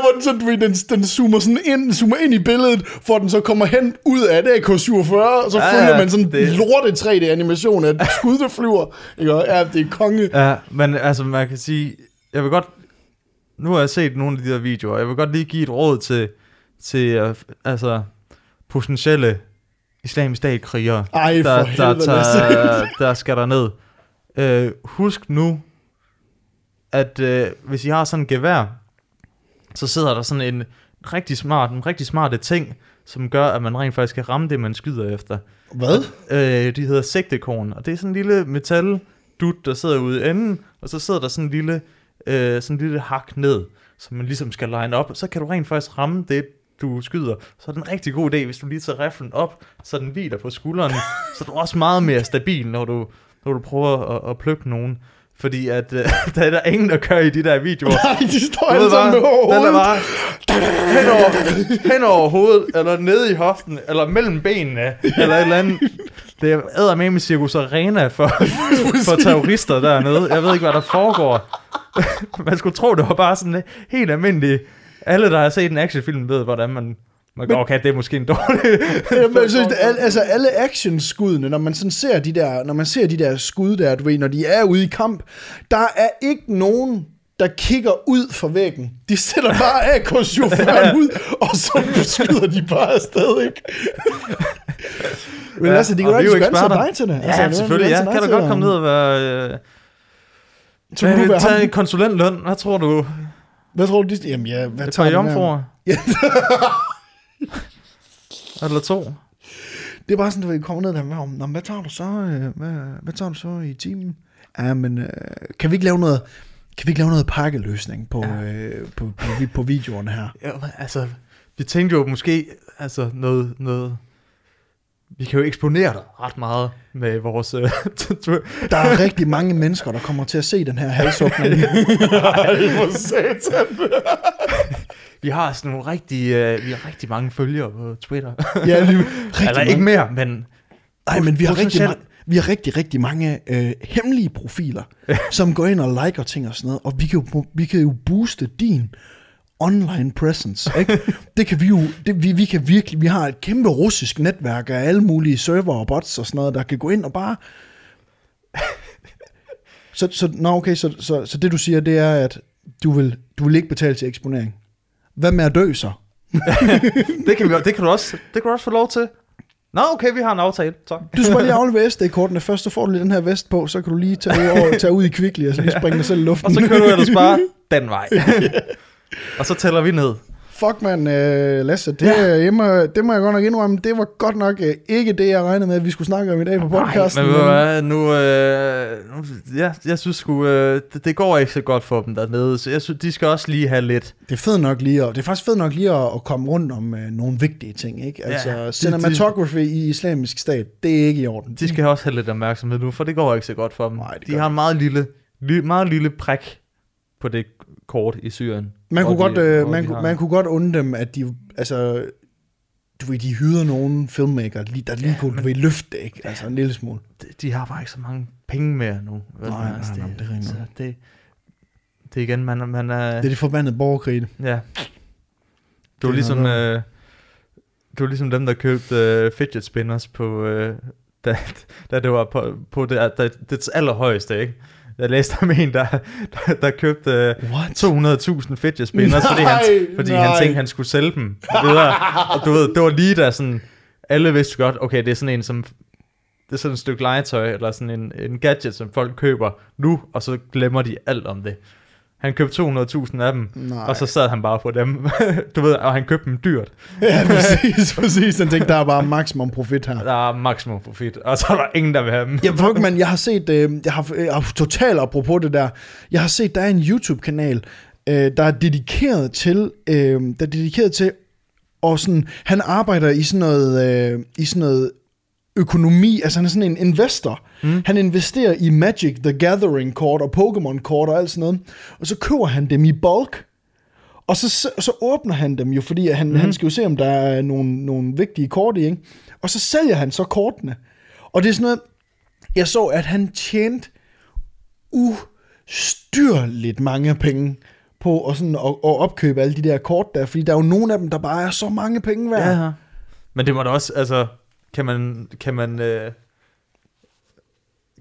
hvor den, så, du ved, den, den zoomer sådan ind, zoomer ind i billedet, for den så kommer hen ud af et AK-47, og så Ja, følger ja, man sådan det- lorte 3D-animation af [laughs] skud, der flyver. Ikke? Ja, det er konge. Ja, men altså, man kan sige, jeg vil godt, nu har jeg set nogle af de der videoer, jeg vil godt lige give et råd til, til uh, altså, potentielle islamisk stat-krigere, Ej, der, der, helvede, der, [laughs] der skal der ned. Uh, husk nu, at uh, hvis I har sådan en gevær, så sidder der sådan en rigtig smart, en rigtig smarte ting, som gør, at man rent faktisk kan ramme det, man skyder efter. Hvad? Øh, de hedder sigtekorn, og det er sådan en lille metal dut, der sidder ude i enden, og så sidder der sådan en lille, øh, sådan en lille hak ned, som man ligesom skal line op, så kan du rent faktisk ramme det, du skyder. Så er det en rigtig god idé, hvis du lige tager riflen op, så den hviler på skulderen, [laughs] så er du også meget mere stabil, når du, når du prøver at, at plukke nogen. Fordi at, øh, [laughs] der er der ingen, der kører i de der videoer. Nej, de står alle sammen med bare, den er hovedet. bare hen over, [laughs] hen over hovedet, eller nede i hoften, eller mellem benene, eller et eller andet. Det er med Circus Arena for, [laughs] for terrorister dernede. Jeg ved ikke, hvad der foregår. Man skulle tro, det var bare sådan helt almindeligt. Alle, der har set en actionfilm, ved, hvordan man... Man går, okay, det er måske en dårlig... [laughs] Jamen, altså, [laughs] al, altså alle actionskuddene, når man sådan ser de der, når man ser de der skud der, du ved, når de er ude i kamp, der er ikke nogen, der kigger ud fra væggen. De sætter bare AK-chaufføren [laughs] ud, og så skyder de bare afsted, ikke? Men Ja, altså, de kan jo ikke ansætte dig til det. Ja, altså, selvfølgelig. Ja. Kan du godt komme ned og være... Øh, Så du være tage ham. konsulentløn? Hvad tror du? Hvad tror du, de... Jamen, ja, hvad Et tager par jomfruer? [laughs] Eller to? Det er bare sådan, du ved, kommer ned der med om, "Nå, men hvad tager du så, øh, hvad, hvad tager du så i timen? Ja, men øh, kan vi ikke lave noget, kan vi ikke lave noget pakkeløsning på, ja. øh, på, på, på, på videoerne her? Ja, altså, vi tænkte jo måske, altså noget, noget, vi kan jo eksponere dig ret meget med vores... Øh, Der er rigtig mange mennesker, der kommer til at se den her halsåbning. [laughs] Ej, for satan. Vi har sådan nogle rigtig, øh, vi har rigtig mange følgere på Twitter. [laughs] Ja, lige, rigtig Eller ikke mere, men Nej, men vi har rigtig, ma- vi har rigtig, rigtig mange øh, hemmelige profiler, [laughs] som går ind og liker ting og sådan noget, og vi kan jo, vi kan jo booste din online presence, ikke? [laughs] Det kan vi jo, det, vi, vi kan virkelig, vi har et kæmpe russisk netværk af alle mulige server og bots og sådan noget, der kan gå ind og bare... Så, så, nå okay, så, så, så det du siger, det er, at du vil, du vil ikke betale til eksponering. Hvad med at dø så? [laughs] det kan, vi, det kan du også, det kan du også få lov til. Nå, okay, vi har en aftale. Tak. Du skal bare lige aflevere SD-kortene først, så får du lige den her vest på, så kan du lige tage over, tage ud i Kvickly og så lige springe dig selv i luften. Og så kører du ellers bare [laughs] den vej. og så tæller vi ned. Fuck man, øh, Lasse, det, ja. jeg må, det må jeg godt nok indrømme, det var godt nok øh, ikke det, jeg regnede med, at vi skulle snakke om i dag på podcasten. Nej, men hvad, nu, øh, nu ja, jeg synes sgu, øh, det, det, går ikke så godt for dem dernede, så jeg synes, de skal også lige have lidt. Det er fedt nok lige, at, det er faktisk fedt nok lige at, at komme rundt om øh, nogle vigtige ting, ikke? Altså, Ja, de- cinematography i islamisk stat, det er ikke i orden. De skal også have lidt opmærksomhed nu, for det går ikke så godt for dem. Nej, de har en meget lille, li, meget lille prik på det kort i Syrien. Man kunne, godt, de- øh, man, kunne, man kunne godt undre dem, at de, altså, du ved, de hyder nogle filmmaker, der lige ja, kunne, du ved, løfte det, ikke? Altså, en lille smule. de, de har bare ikke så mange penge mere nu. vel? Nej, nej, nej, det er rigtigt så nok. det, det er igen, man, man er... Det er de forbandede borgerkrige. Ja. Det var er ligesom, øh, det var ligesom dem, der købte øh, fidget spinners på, øh, da, da det var på, på det, da, det allerhøjeste, ikke? Jeg læste om en, der, der, der købte øh, What? 200.000 fidget spinners, fordi, han, fordi nej. han tænkte, han skulle sælge dem videre. Og du ved, det var lige da sådan, alle vidste godt, okay, det er sådan en, som det er sådan et stykke legetøj, eller sådan en, en gadget, som folk køber nu, og så glemmer de alt om det. Han købte 200.000 af dem, Nej. og så sad han bare på dem. [laughs] du ved, og han købte dem dyrt. [laughs] Ja, præcis, præcis. Han tænkte, der er bare maksimum profit her. Der er maksimum profit, og så er der ingen, der vil have dem. Ja, fuck, man, jeg har set, øh, jeg har, jeg har totalt apropos det der, jeg har set, der er en YouTube-kanal, øh, der er dedikeret til, øh, der er dedikeret til, og sådan, han arbejder i sådan noget, øh, i sådan noget økonomi, altså han er sådan en investor. Mm. Han investerer i Magic the Gathering kort og Pokémon kort og alt sådan noget, og så køber han dem i bulk, og så, så, så åbner han dem jo, fordi han, mm. han skal jo se, om der er nogle, nogle vigtige kort i, ikke? Og så sælger han så kortene. Og det er sådan noget, jeg så, at han tjente ustyrligt mange penge på at, sådan, at, at opkøbe alle de der kort der, fordi der er jo nogle af dem, der bare er så mange penge værd. Ja. Men det må da også, altså, kan man, kan man, øh,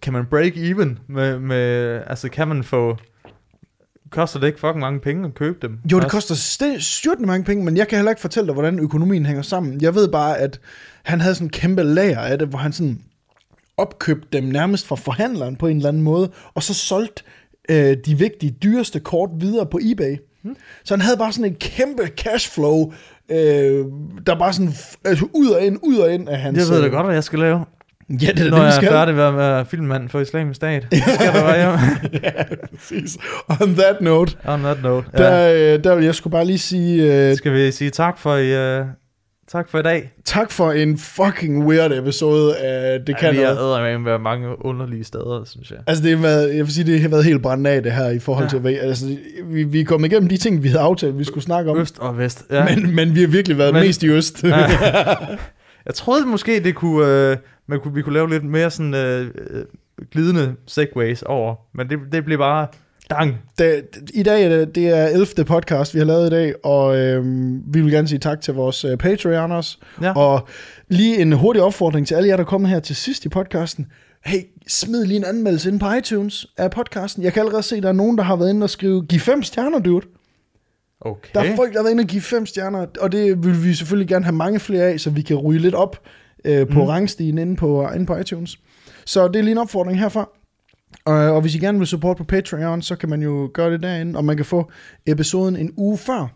kan man break even med, med, altså kan man få, koster det ikke fucking mange penge at købe dem? Jo, det Også? koster st- styrtende mange penge, men jeg kan heller ikke fortælle dig, hvordan økonomien hænger sammen. Jeg ved bare, at han havde sådan en kæmpe lager af det, hvor han sådan opkøbte dem nærmest fra forhandleren på en eller anden måde, og så solgte øh, de vigtige, dyreste kort videre på eBay. Hmm. Så han havde bare sådan en kæmpe cashflow, øh, der bare sådan altså, ud og ind, ud og ind af hans... Jeg ved da øh, godt, hvad jeg skal lave. Ja, det er Når det, vi jeg skal. er færdig med at være filmmand for islamisk stat. [laughs] Så skal der være [laughs] ja, præcis. On that note, On that note. Ja. der, øh, der vil jeg skulle bare lige sige øh, Skal vi sige tak for i, uh, tak for i dag? tak for en fucking weird episode af Det Kan vi Noget. har med mange underlige steder, synes jeg. Altså det har været, jeg vil sige, det har været helt brændt af det her i forhold Ja. til, hvad, altså vi, vi er kommet igennem de ting, vi havde aftalt, vi skulle snakke om, Øst og vest. Ja. men, men vi har virkelig været Men- mest i øst. Ja. [laughs] [laughs] Jeg troede måske, det kunne, øh, man kunne, vi kunne lave lidt mere sådan øh, glidende segways over, men det, det blev bare dang. det, I dag er det, det er 11. podcast, vi har lavet i dag, og øhm, vi vil gerne sige tak til vores øh, Patreoners. Ja. Og lige en hurtig opfordring til alle jer, der kommer her til sidst i podcasten. Hey, smid lige en anmeldelse ind på iTunes af podcasten. Jeg kan allerede se, at der er nogen, der har været inde og skrive, giv fem stjerner, dude. Okay. Der er folk, der har været inde og give fem stjerner, og det vil vi selvfølgelig gerne have mange flere af, så vi kan ryge lidt op øh, på mm. rangstigen inde på, inde på iTunes. Så det er lige en opfordring herfra. Og, og hvis I gerne vil support på Patreon, så kan man jo gøre det derinde, og man kan få episoden en uge før,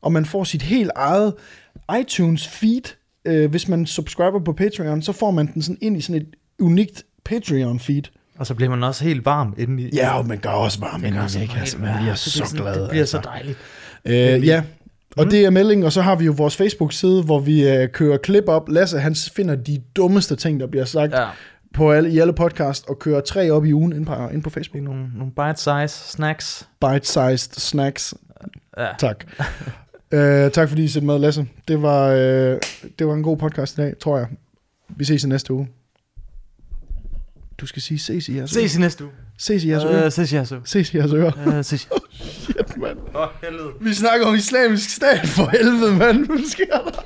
og man får sit helt eget iTunes feed. Øh, hvis man subscriber på Patreon, så får man den sådan ind i sådan et unikt Patreon feed. Og så bliver man også helt varm indeni. Ja, og man gør også Det er indeni, ikke? Altså, man bliver så sådan, glad. Det bliver altså. så dejligt. Øh, ja, og det er melding, og så har vi jo vores Facebook-side, hvor vi øh, kører klip op. Lasse, han finder de dummeste ting, der bliver sagt ja. På alle, i alle podcast, og kører tre op i ugen ind på, ind på Facebook. nogle, nogle bite-size snacks. Bite-sized snacks. Ja. Tak. Uh, tak fordi I sætte med, Lasse. Det var, uh, det var en god podcast i dag, tror jeg. Vi ses i næste uge. Du skal sige ses i jeres Ses i næste uge. Ses i jeres ører. Øh, ses i jeres uge. Ses i jeres ører. Øh, ses. [laughs] Shit, mand. Åh, helvede. Vi snakker om islamisk stat for helvede, mand. Hvad sker der?